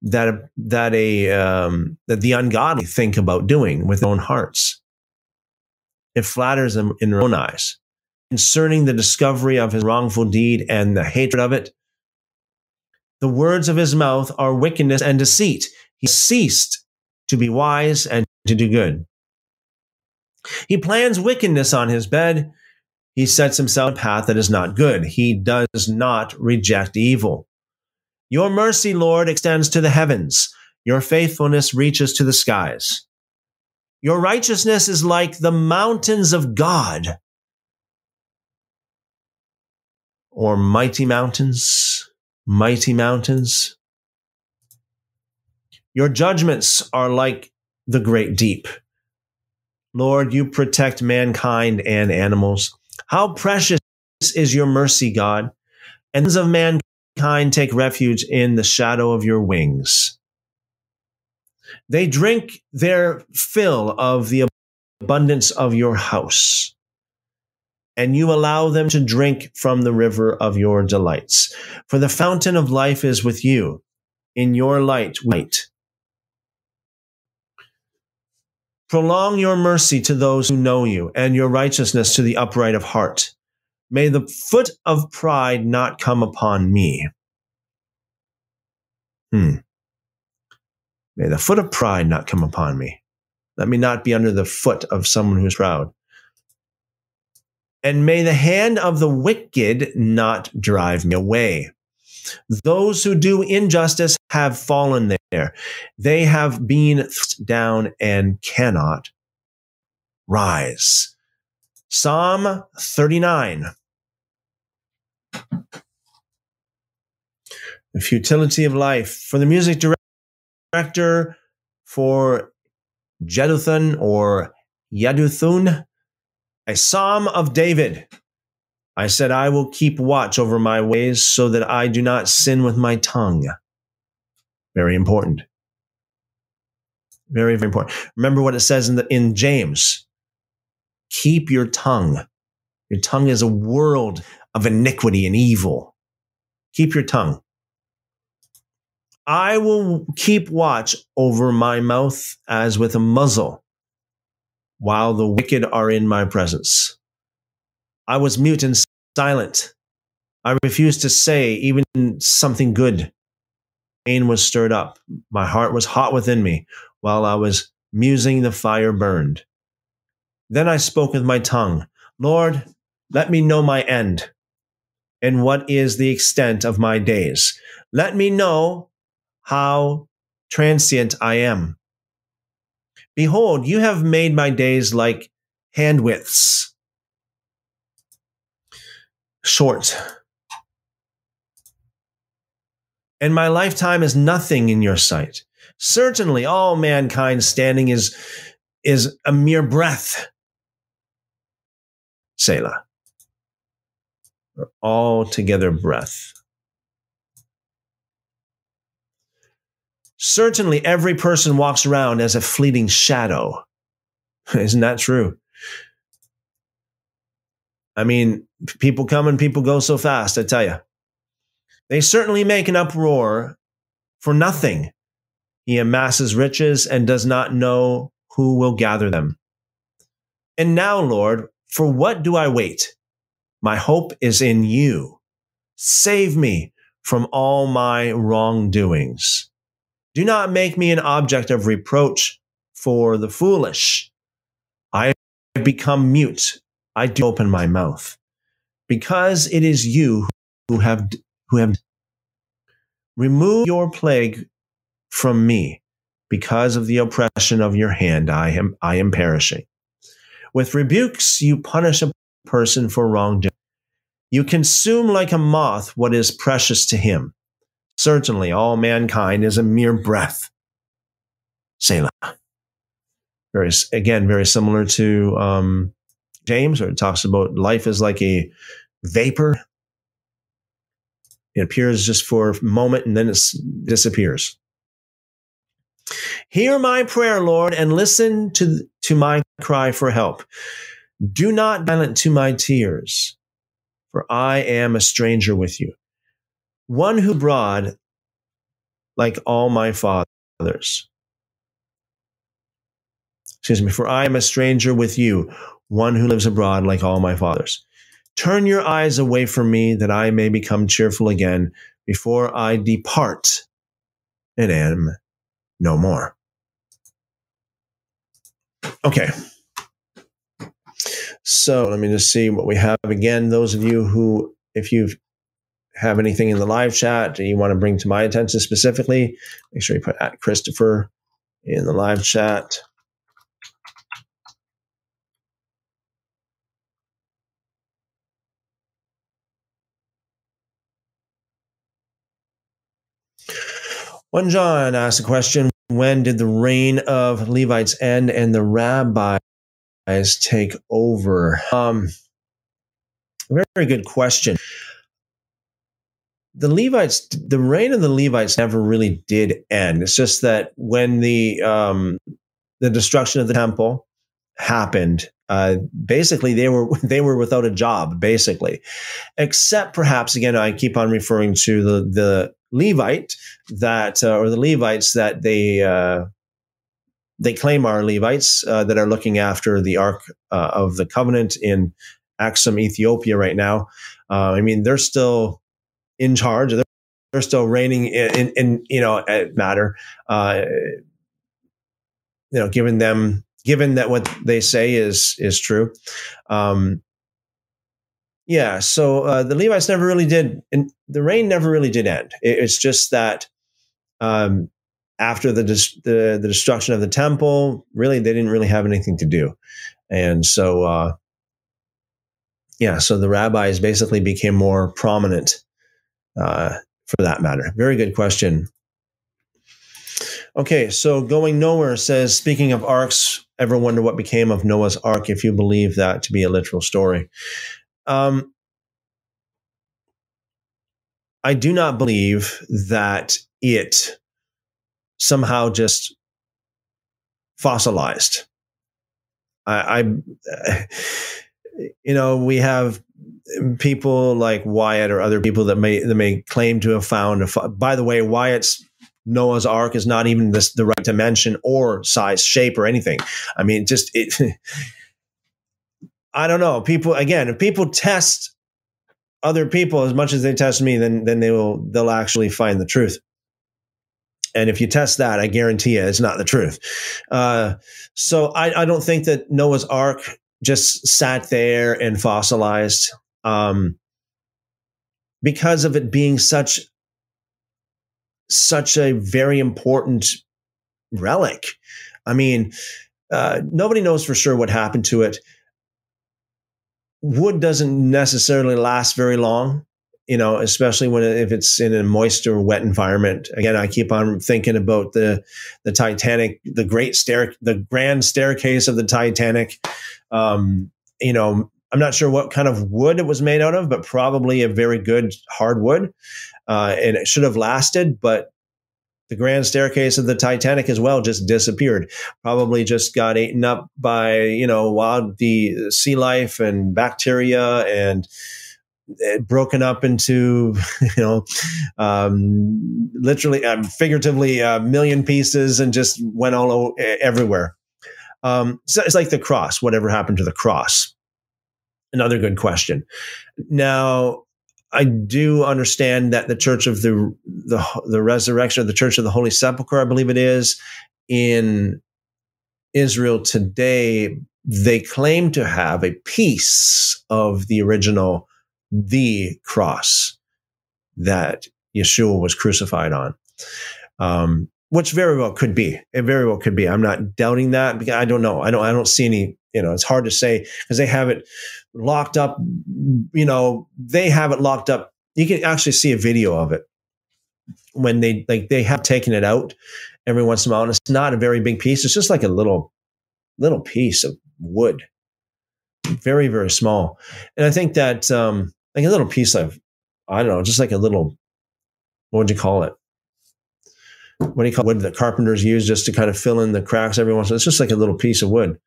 that that a um, that the ungodly think about doing with their own hearts. It flatters them in their own eyes. Concerning the discovery of his wrongful deed and the hatred of it, the words of his mouth are wickedness and deceit. He ceased to be wise and to do good. He plans wickedness on his bed. He sets himself a path that is not good. He does not reject evil. Your mercy, Lord, extends to the heavens. Your faithfulness reaches to the skies. Your righteousness is like the mountains of God, or mighty mountains, mighty mountains. Your judgments are like the great deep. Lord, you protect mankind and animals. How precious is your mercy, God. And of mankind take refuge in the shadow of your wings. They drink their fill of the abundance of your house, and you allow them to drink from the river of your delights. For the fountain of life is with you. In your light, wait. Prolong your mercy to those who know you, and your righteousness to the upright of heart. May the foot of pride not come upon me. Hmm. May the foot of pride not come upon me. Let me not be under the foot of someone who is proud. And may the hand of the wicked not drive me away. Those who do injustice have fallen there. They have been down and cannot rise. Psalm 39. The futility of life. For the music director for Jeduthun or Yeduthun, a psalm of David. I said, I will keep watch over my ways so that I do not sin with my tongue. Very important. Very, very important. Remember what it says in, the, in James keep your tongue. Your tongue is a world of iniquity and evil. Keep your tongue. I will keep watch over my mouth as with a muzzle while the wicked are in my presence. I was mute and silent. I refused to say even something good. Pain was stirred up. My heart was hot within me. While I was musing, the fire burned. Then I spoke with my tongue Lord, let me know my end and what is the extent of my days. Let me know how transient I am. Behold, you have made my days like hand widths, short. And my lifetime is nothing in your sight. Certainly, all mankind standing is, is a mere breath. Selah. Altogether breath. Certainly, every person walks around as a fleeting shadow. Isn't that true? I mean, people come and people go so fast, I tell you. They certainly make an uproar for nothing. He amasses riches and does not know who will gather them. And now, Lord, for what do I wait? My hope is in you. Save me from all my wrongdoings. Do not make me an object of reproach for the foolish. I have become mute. I do open my mouth because it is you who have, who have remove your plague from me because of the oppression of your hand. I am, I am perishing. With rebukes, you punish a person for wrongdoing. You consume like a moth what is precious to him. Certainly, all mankind is a mere breath. Selah. Very, again, very similar to um, James, where it talks about life is like a vapor. It appears just for a moment and then it disappears. Hear my prayer, Lord, and listen to, to my cry for help. Do not silent to my tears, for I am a stranger with you one who broad like all my fathers. Excuse me, for I am a stranger with you, one who lives abroad like all my fathers. Turn your eyes away from me that I may become cheerful again before I depart and am no more. Okay. So let me just see what we have again. Those of you who, if you've have anything in the live chat that you want to bring to my attention specifically, make sure you put at Christopher in the live chat. One John asked a question When did the reign of Levites end and the rabbis take over? Um, very, very good question the Levites, the reign of the Levites never really did end. It's just that when the um, the destruction of the temple happened, uh, basically they were they were without a job, basically, except perhaps again I keep on referring to the the Levite that uh, or the Levites that they uh, they claim are Levites uh, that are looking after the Ark uh, of the Covenant in Axum, Ethiopia, right now. Uh, I mean, they're still in charge. They're, they're still reigning in, in, in, you know, matter. Uh, you know, given them, given that what they say is is true. Um, yeah, so uh, the Levites never really did, and the reign never really did end. It, it's just that um, after the, the the destruction of the temple, really they didn't really have anything to do. and so uh, yeah, so the rabbis basically became more prominent uh, for that matter. Very good question. Okay, so going nowhere says, speaking of arks, ever wonder what became of Noah's ark if you believe that to be a literal story? Um, I do not believe that it somehow just fossilized. I, I you know, we have people like Wyatt or other people that may that may claim to have found. A, by the way, Wyatt's Noah's Ark is not even the right dimension or size, shape, or anything. I mean, just it. I don't know. People again, if people test other people as much as they test me, then then they will they'll actually find the truth. And if you test that, I guarantee you, it's not the truth. Uh, so I, I don't think that Noah's Ark just sat there and fossilized um, because of it being such such a very important relic. I mean, uh, nobody knows for sure what happened to it. Wood doesn't necessarily last very long, you know, especially when if it's in a moist or wet environment. Again, I keep on thinking about the the Titanic, the great stair, the grand staircase of the Titanic. Um, you know, I'm not sure what kind of wood it was made out of, but probably a very good hardwood. Uh, and it should have lasted, but the grand staircase of the Titanic as well just disappeared. Probably just got eaten up by, you know, wild the sea life and bacteria and broken up into, you know, um, literally, um, figuratively, a million pieces and just went all over, everywhere. Um, so it's like the cross. Whatever happened to the cross? Another good question. Now, I do understand that the Church of the the the Resurrection, or the Church of the Holy Sepulchre, I believe it is, in Israel today, they claim to have a piece of the original the cross that Yeshua was crucified on. Um, which very well could be. It very well could be. I'm not doubting that because I don't know. I don't. I don't see any. You know, it's hard to say because they have it locked up. You know, they have it locked up. You can actually see a video of it when they like they have taken it out every once in a while, and it's not a very big piece. It's just like a little little piece of wood, very very small. And I think that um, like a little piece of I don't know, just like a little what would you call it? what do you call wood that carpenters use just to kind of fill in the cracks every once in a while. It's just like a little piece of wood.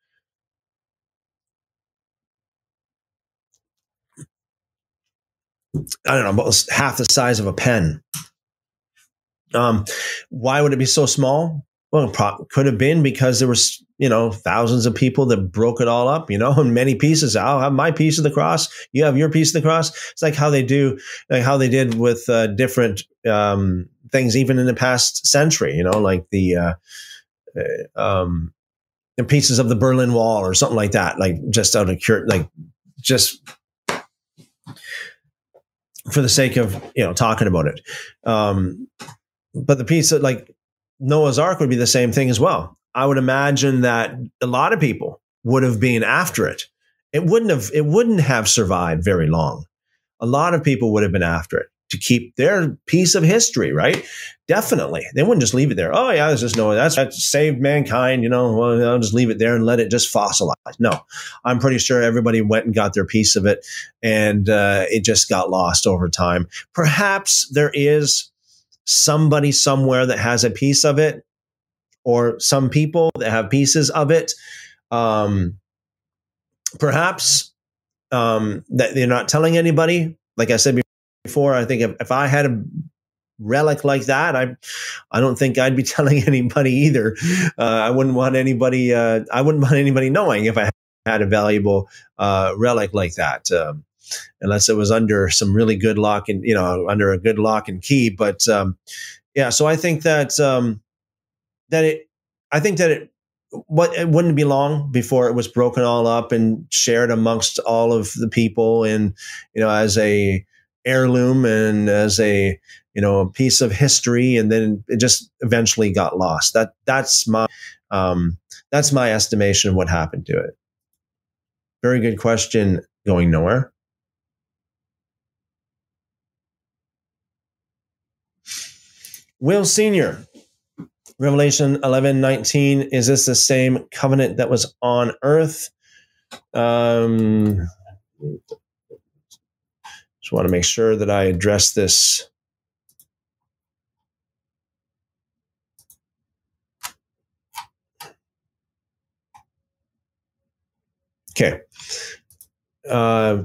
I don't know, about half the size of a pen. Um, why would it be so small? Well, it could have been because there was, you know, thousands of people that broke it all up, you know, in many pieces. I'll have my piece of the cross. You have your piece of the cross. It's like how they do, like how they did with uh, different um, things, even in the past century, you know, like the, uh, uh, um, the pieces of the Berlin Wall or something like that, like just out of cure, like just for the sake of you know talking about it. Um, but the piece that like Noah's Ark would be the same thing as well. I would imagine that a lot of people would have been after it. It wouldn't have it wouldn't have survived very long. A lot of people would have been after it to keep their piece of history, right? Definitely. They wouldn't just leave it there. Oh yeah, there's just no that's, that's saved mankind, you know, well, I'll just leave it there and let it just fossilize. No. I'm pretty sure everybody went and got their piece of it and uh, it just got lost over time. Perhaps there is somebody somewhere that has a piece of it or some people that have pieces of it. Um, perhaps um, that they're not telling anybody. Like I said before, I think if, if I had a relic like that, I I don't think I'd be telling anybody either. Uh, I wouldn't want anybody. Uh, I wouldn't want anybody knowing if I had a valuable uh, relic like that. Um, unless it was under some really good lock and you know under a good lock and key. But um, yeah, so I think that um, that it, I think that it what it wouldn't be long before it was broken all up and shared amongst all of the people and you know as a heirloom and as a you know a piece of history and then it just eventually got lost that that's my um that's my estimation of what happened to it Very good question. Going nowhere. Will Senior, Revelation 11 19, is this the same covenant that was on earth? Um, want to make sure that I address this. Okay uh,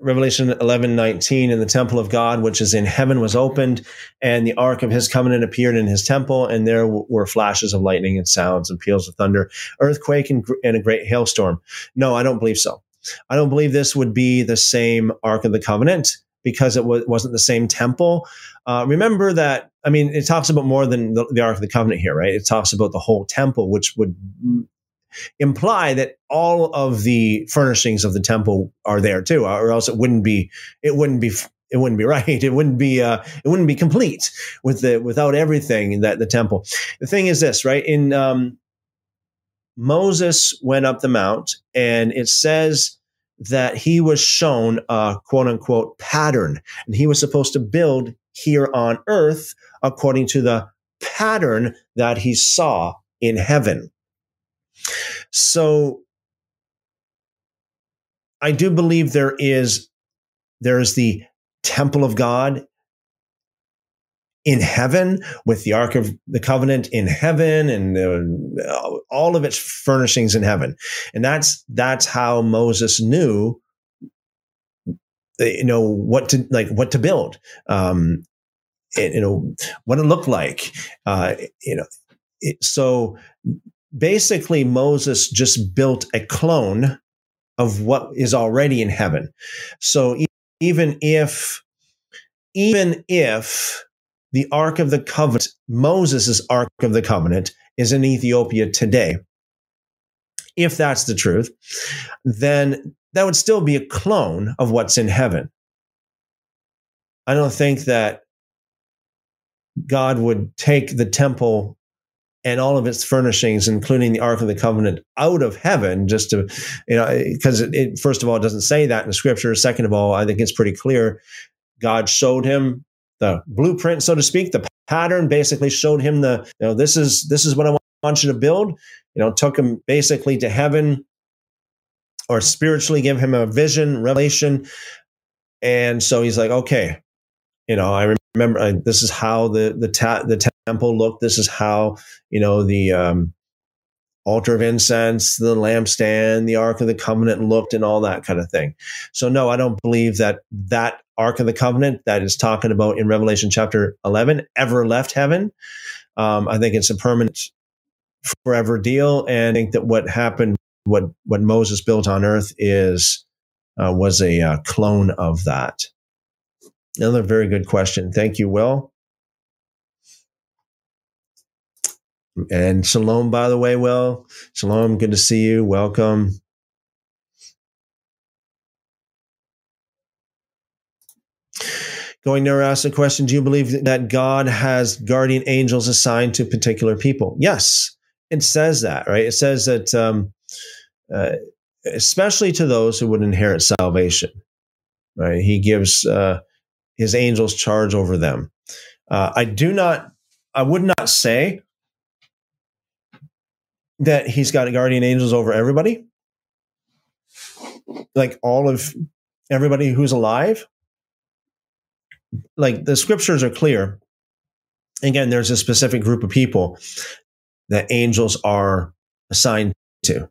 Revelation 11, 19, and the temple of God, which is in heaven, was opened, and the ark of his covenant appeared in his temple, and there w- were flashes of lightning and sounds and peals of thunder, earthquake, and, and a great hailstorm. No, I don't believe so. I don't believe this would be the same ark of the covenant because it w- wasn't the same temple. Uh, remember that, I mean, it talks about more than the, the Ark of the Covenant here, right? It talks about the whole temple, which would imply that all of the furnishings of the temple are there too, or else it wouldn't be it wouldn't be it wouldn't be right. It wouldn't be uh, it wouldn't be complete with the without everything that the temple. The thing is this, right? In um, Moses went up the mount, and it says that he was shown a quote unquote pattern, and he was supposed to build here on earth according to the pattern that he saw in heaven. So I do believe there is there is the temple of God in heaven with the ark of the covenant in heaven and uh, all of its furnishings in heaven. And that's that's how moses knew you know what to like what to build. Um it, you know what it looked like uh you know. It, so basically Moses just built a clone of what is already in heaven. So even if even if the Ark of the Covenant, Moses' Ark of the Covenant, is in Ethiopia today, if that's the truth, then that would still be a clone of what's in heaven. I don't think that God would take the temple and all of its furnishings, including the Ark of the Covenant, out of heaven, just to, you know, because it, it, first of all, it doesn't say that in the scripture. Second of all, I think it's pretty clear. God showed him the blueprint, so to speak, the pattern, basically showed him the, you know, this is, this is what I want you to build, you know, took him basically to heaven or spiritually give him a vision, revelation. And so he's like, okay, you know, I remember uh, this is how the, the, ta- the temple looked. This is how, you know, the um, altar of incense, the lampstand, the Ark of the Covenant looked, and all that kind of thing. So, no, I don't believe that that Ark of the Covenant that is talking about in Revelation chapter 11 ever left heaven. Um, I think it's a permanent, forever deal. And I think that what happened, what, what Moses built on earth is, uh, was a uh, clone of that. Another very good question. Thank you, Will. And shalom, by the way, Will. Shalom, good to see you. Welcome. Going there, ask the question Do you believe that God has guardian angels assigned to particular people? Yes, it says that, right? It says that, um, uh, especially to those who would inherit salvation, right? He gives uh, his angels charge over them. Uh, I do not, I would not say that he's got guardian angels over everybody, like all of everybody who's alive. Like the scriptures are clear. Again, there's a specific group of people that angels are assigned to.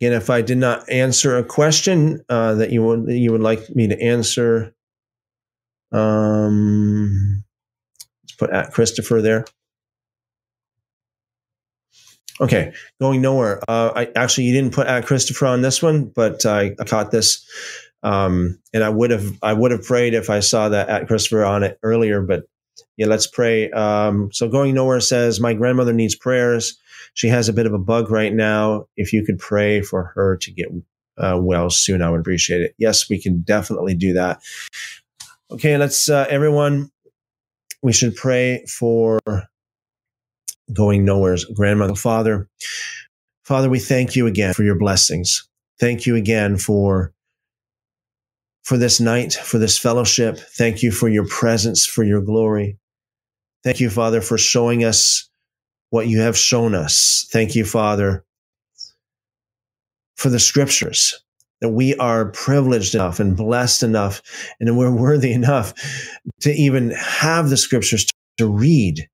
Again, if I did not answer a question uh, that you would you would like me to answer, um, let's put at Christopher there. Okay, going nowhere. Uh, I actually you didn't put at Christopher on this one, but I, I caught this, um, and I would have I would have prayed if I saw that at Christopher on it earlier. But yeah, let's pray. Um, so going nowhere says my grandmother needs prayers. She has a bit of a bug right now. If you could pray for her to get uh, well soon, I would appreciate it. Yes, we can definitely do that. Okay, let's uh, everyone. We should pray for going nowhere's grandmother, father. Father, we thank you again for your blessings. Thank you again for for this night, for this fellowship. Thank you for your presence, for your glory. Thank you, Father, for showing us what you have shown us. Thank you, Father, for the scriptures that we are privileged enough and blessed enough and we're worthy enough to even have the scriptures to read.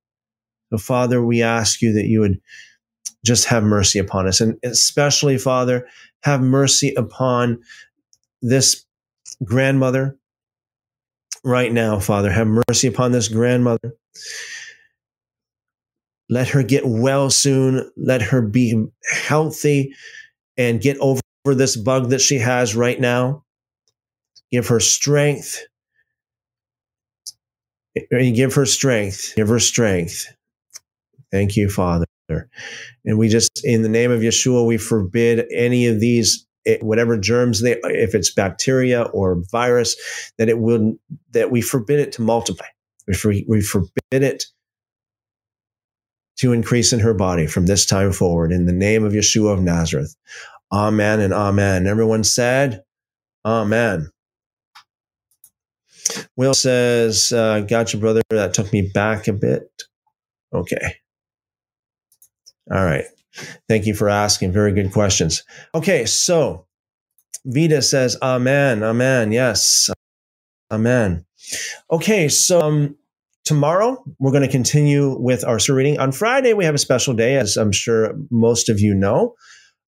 So, Father, we ask you that you would just have mercy upon us. And especially, Father, have mercy upon this grandmother right now, Father. Have mercy upon this grandmother. Let her get well soon. Let her be healthy and get over this bug that she has right now. Give her strength. Give her strength. Give her strength. Thank you, Father. And we just, in the name of Yeshua, we forbid any of these, eh, whatever germs they, if it's bacteria or virus, that it will, that we forbid it to multiply. We, we forbid it to increase in her body from this time forward. In the name of Yeshua of Nazareth. Amen and amen. Everyone said, Amen. Will says, uh, Gotcha, brother. That took me back a bit. Okay. All right. Thank you for asking. Very good questions. Okay, so Vita says, Amen, Amen. Yes, Amen. Okay, so um, tomorrow we're going to continue with our Sur reading. On Friday, we have a special day, as I'm sure most of you know.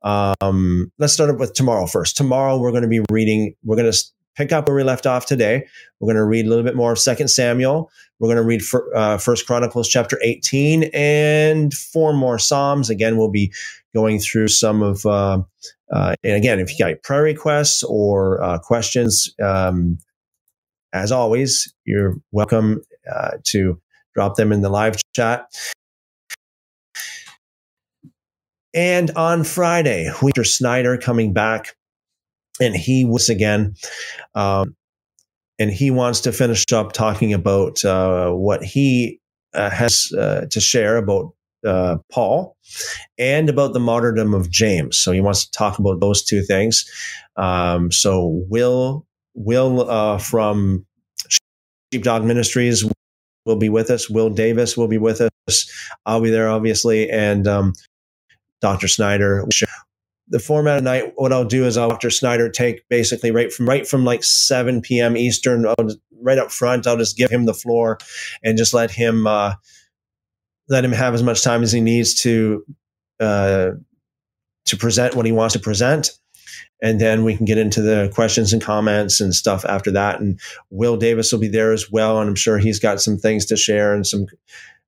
Um, let's start up with tomorrow first. Tomorrow, we're going to be reading, we're going to pick up where we left off today. We're going to read a little bit more of Second Samuel. We're going to read uh, First Chronicles chapter 18 and four more Psalms. Again, we'll be going through some of, uh, uh, and again, if you got prayer requests or uh, questions, um, as always, you're welcome uh, to drop them in the live chat. And on Friday, Winter Snyder coming back and he was again um, and he wants to finish up talking about uh, what he uh, has uh, to share about uh, Paul and about the martyrdom of James. So he wants to talk about those two things. Um, so Will Will uh, from Sheepdog Ministries will be with us. Will Davis will be with us. I'll be there, obviously, and um, Dr. Snyder the format of night, what I'll do is I'll Dr. Snyder take basically right from right from like 7 p.m. Eastern, just, right up front. I'll just give him the floor and just let him uh, let him have as much time as he needs to uh, to present what he wants to present. And then we can get into the questions and comments and stuff after that. And Will Davis will be there as well. And I'm sure he's got some things to share and some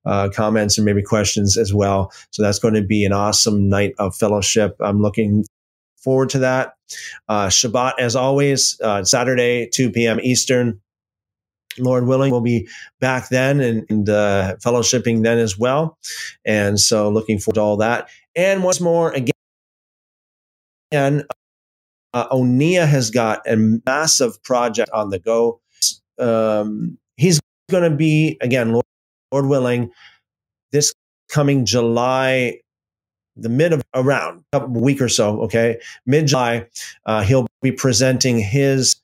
uh, comments and maybe questions as well. So that's going to be an awesome night of fellowship. I'm looking forward to that. Uh, Shabbat, as always, uh, Saturday, 2 p.m. Eastern. Lord willing, we'll be back then and, and uh, fellowshipping then as well. And so looking forward to all that. And once more, again, and uh, Onia has got a massive project on the go. Um, he's going to be, again, Lord Lord willing, this coming July, the mid of around a week or so, okay, mid July, uh, he'll be presenting his,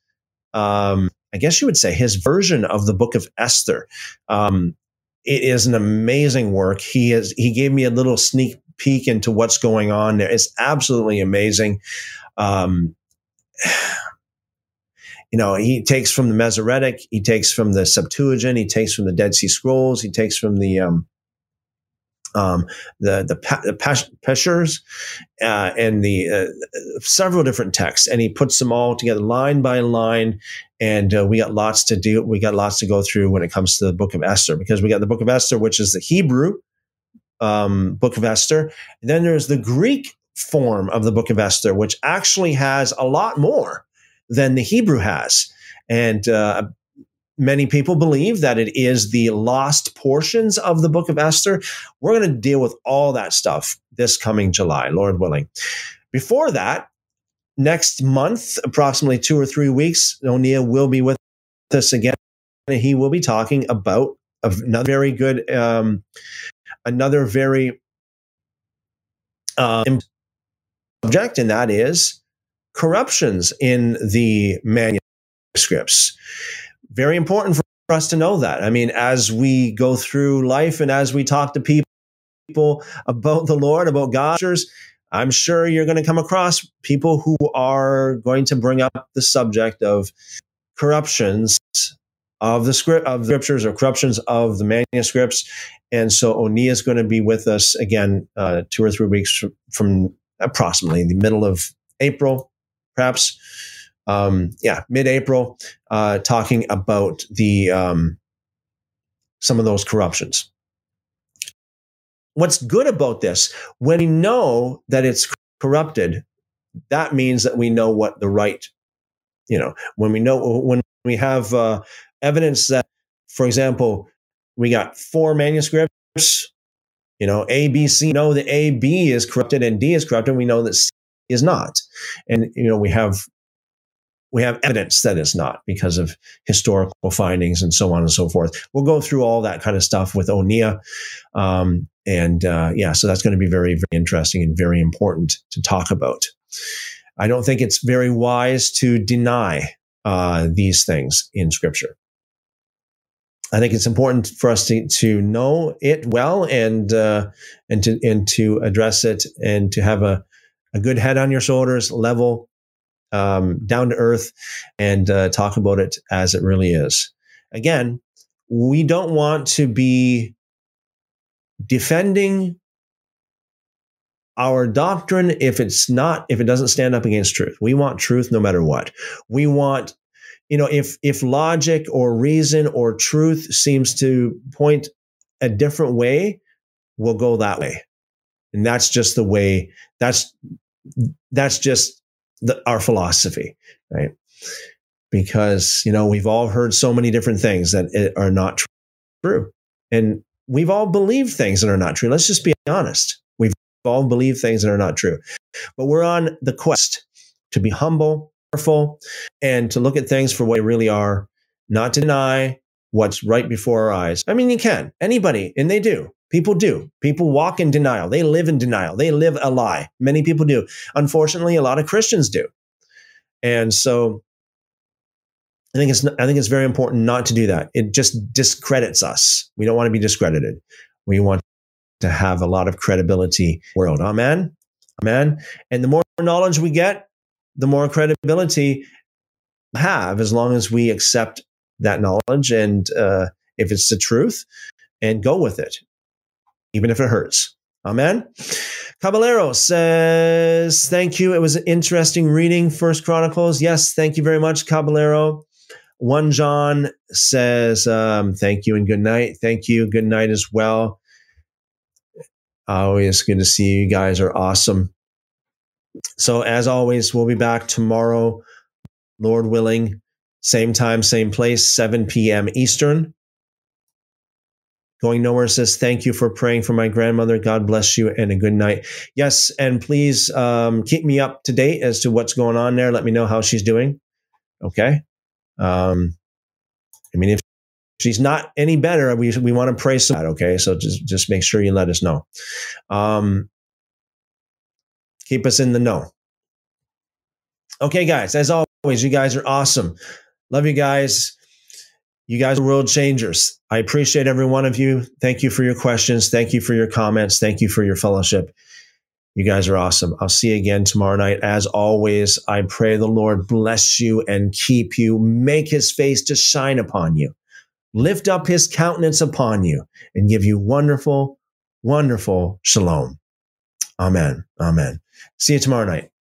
um, I guess you would say, his version of the Book of Esther. Um, it is an amazing work. He has he gave me a little sneak peek into what's going on there. It's absolutely amazing. Um, you know, he takes from the Masoretic, he takes from the Septuagint, he takes from the Dead Sea Scrolls, he takes from the um, um, the the, the Peshers uh, and the uh, several different texts, and he puts them all together line by line. And uh, we got lots to do. We got lots to go through when it comes to the Book of Esther, because we got the Book of Esther, which is the Hebrew um, Book of Esther, and then there's the Greek form of the Book of Esther, which actually has a lot more than the Hebrew has. And uh, many people believe that it is the lost portions of the book of Esther. We're going to deal with all that stuff this coming July, Lord willing. Before that, next month, approximately two or three weeks, O'Neill will be with us again. And he will be talking about another very good, um, another very um, subject, and that is corruptions in the manuscripts. Very important for us to know that. I mean, as we go through life and as we talk to people about the Lord, about God, I'm sure you're going to come across people who are going to bring up the subject of corruptions of the script of the scriptures or corruptions of the manuscripts. And so Oni is going to be with us again uh, two or three weeks from approximately the middle of April, perhaps. Um, yeah, mid-April, uh, talking about the um, some of those corruptions. What's good about this, when we know that it's corrupted, that means that we know what the right, you know, when we know when we have uh, evidence that, for example, we got four manuscripts, you know, A, B, C, know that A, B is corrupted and D is corrupted. We know that C is not. And, you know, we have we have evidence that it's not because of historical findings and so on and so forth. We'll go through all that kind of stuff with Onia. Um, and uh, yeah, so that's going to be very, very interesting and very important to talk about. I don't think it's very wise to deny uh, these things in Scripture. I think it's important for us to, to know it well and uh, and to and to address it and to have a, a good head on your shoulders, level, um, down to earth, and uh, talk about it as it really is. Again, we don't want to be defending our doctrine if it's not if it doesn't stand up against truth. We want truth no matter what. We want you know, if if logic or reason or truth seems to point a different way, we'll go that way. And that's just the way that's that's just the, our philosophy, right? Because, you know, we've all heard so many different things that are not true. And we've all believed things that are not true. Let's just be honest. We've all believed things that are not true. But we're on the quest to be humble, careful and to look at things for what they really are, not to deny what's right before our eyes. I mean, you can, anybody, and they do. People do. People walk in denial. They live in denial. They live a lie. Many people do. Unfortunately, a lot of Christians do. And so I think it's I think it's very important not to do that. It just discredits us. We don't want to be discredited. We want to have a lot of credibility world. Amen. Amen. And the more knowledge we get, the more credibility have as long as we accept that knowledge and uh, if it's the truth and go with it, even if it hurts. Amen. Caballero says, thank you. It was an interesting reading, First Chronicles. Yes, thank you very much, Caballero. One John says, um, thank you and good night. Thank you. Good night as well. Always good to see you. You guys are awesome. So, as always, we'll be back tomorrow, Lord willing, same time, same place, 7 p.m. Eastern. Going Nowhere says, Thank you for praying for my grandmother. God bless you and a good night. Yes, and please um, keep me up to date as to what's going on there. Let me know how she's doing. Okay. Um, I mean, if she's not any better, we, we want to pray so that. Okay. So just, just make sure you let us know. Um, Keep us in the know. Okay, guys, as always, you guys are awesome. Love you guys. You guys are world changers. I appreciate every one of you. Thank you for your questions. Thank you for your comments. Thank you for your fellowship. You guys are awesome. I'll see you again tomorrow night. As always, I pray the Lord bless you and keep you, make his face to shine upon you, lift up his countenance upon you, and give you wonderful, wonderful shalom. Amen. Amen. See you tomorrow night.